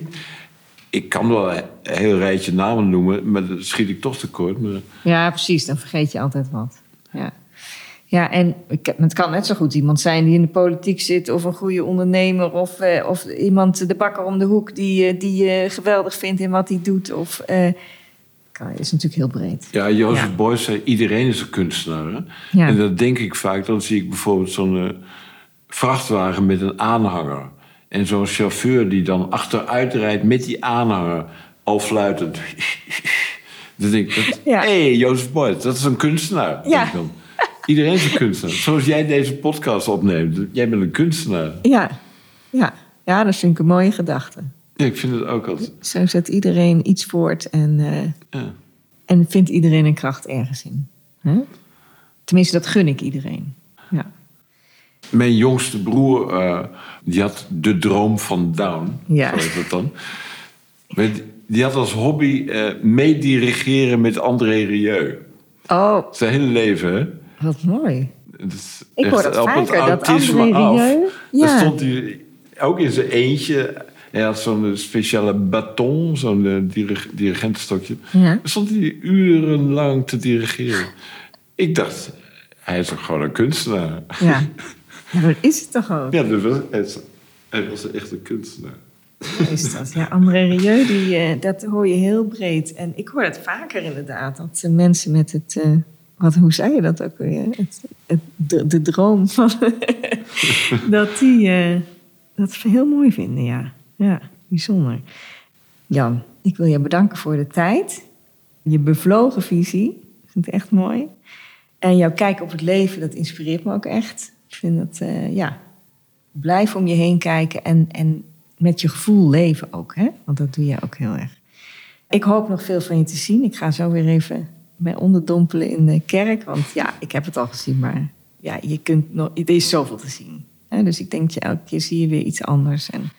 Ik kan wel een heel rijtje namen noemen, maar dan schiet ik toch tekort. Maar Ja, precies. Dan vergeet je altijd wat. Ja, ja en het kan net zo goed iemand zijn die in de politiek zit... of een goede ondernemer... of, eh, of iemand, de bakker om de hoek... die, eh, die je geweldig vindt in wat hij doet. Of, eh, kan, is natuurlijk heel breed. ja, Jozef Ja. Beuys zei: iedereen is een kunstenaar. Hè? Ja. En dat denk ik vaak. Dan zie ik bijvoorbeeld zo'n eh, vrachtwagen met een aanhanger. En zo'n chauffeur die dan achteruit rijdt met die aanhanger, al fluitend. dan denk ik: hé, Ja. hey, Jozef Beuys, dat is een kunstenaar. denk Ja. ik dan. Iedereen is een kunstenaar. Zoals jij deze podcast opneemt. Jij bent een kunstenaar. Ja, ja. ja dat vind ik een mooie gedachte. Ja, ik vind het ook altijd. Zo zet iedereen iets voort en, eh, Ja. en vindt iedereen een kracht ergens in. Tenminste, dat gun ik iedereen. Ja. Mijn jongste broer, eh, die had de droom van Down. Ja. Zo heet dat dan. Die- had als hobby eh meedirigeren met André Rieu. Oh, Zijn hele leven, hè? Wat mooi. Het is Ik hoor dat op het vaker, dat autisme André af. Ja. stond hij ook in zijn eentje. Hij had zo'n speciale baton, zo'n eh, dirig- dirigentenstokje. Ja. Stond hij urenlang te dirigeren. Ik dacht, hij is toch gewoon een kunstenaar? Ja. ja, dat is het toch ook. Ja, dat was, hij, was echt een kunstenaar. Is dat? Ja, André Rieu, die, eh, dat hoor je heel breed. En ik hoor het vaker inderdaad, dat mensen met het... eh, wat, hoe zei je dat ook weer? Het, de, droom van... dat die eh, dat heel mooi vinden, ja. Ja, bijzonder. Jan, ik wil je bedanken voor de tijd. Je bevlogen visie. Ik vind het echt mooi. En jouw kijk op het leven, dat inspireert me ook echt. Ik vind dat, eh, ja, blijf om je heen kijken en, en met je gevoel leven ook. Hè? Want dat doe je ook heel erg. Ik hoop nog veel van je te zien. Ik ga zo weer even mij onderdompelen in de kerk. Want ja, ik heb het al gezien, maar ja, je kunt nog, er is zoveel te zien. Dus ik denk, ja, elke keer zie je weer iets anders. En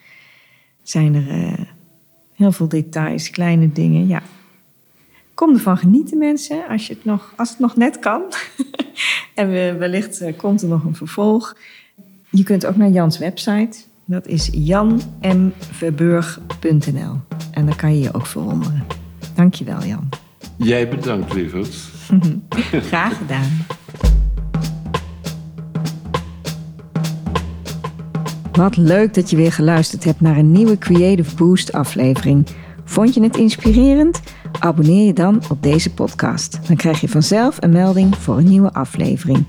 zijn er eh, heel veel details, kleine dingen. Ja. Kom ervan genieten, mensen, als, je het, nog, als het nog net kan. en we, wellicht eh, komt er nog een vervolg. Je kunt ook naar Jans website. Dat is janmverburg.nl. En daar kan je je ook verwonderen. Dankjewel, Jan. Jij bedankt, lieverd. Graag gedaan. Wat leuk dat je weer geluisterd hebt naar een nieuwe Creative Boost aflevering. Vond je het inspirerend? Abonneer je dan op deze podcast. Dan krijg je vanzelf een melding voor een nieuwe aflevering.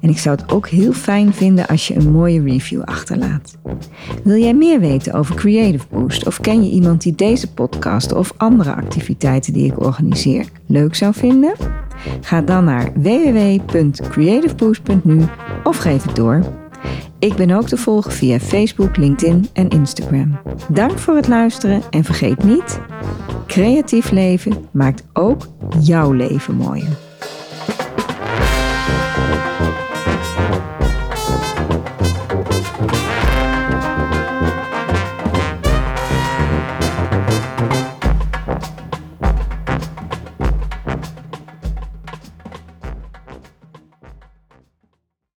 En ik zou het ook heel fijn vinden als je een mooie review achterlaat. Wil jij meer weten over Creative Boost of ken je iemand die deze podcast of andere activiteiten die ik organiseer leuk zou vinden? Ga dan naar www.creativeboost.nu of geef het door. Ik ben ook te volgen via Facebook, LinkedIn en Instagram. Dank voor het luisteren en vergeet niet: creatief leven maakt ook jouw leven mooier.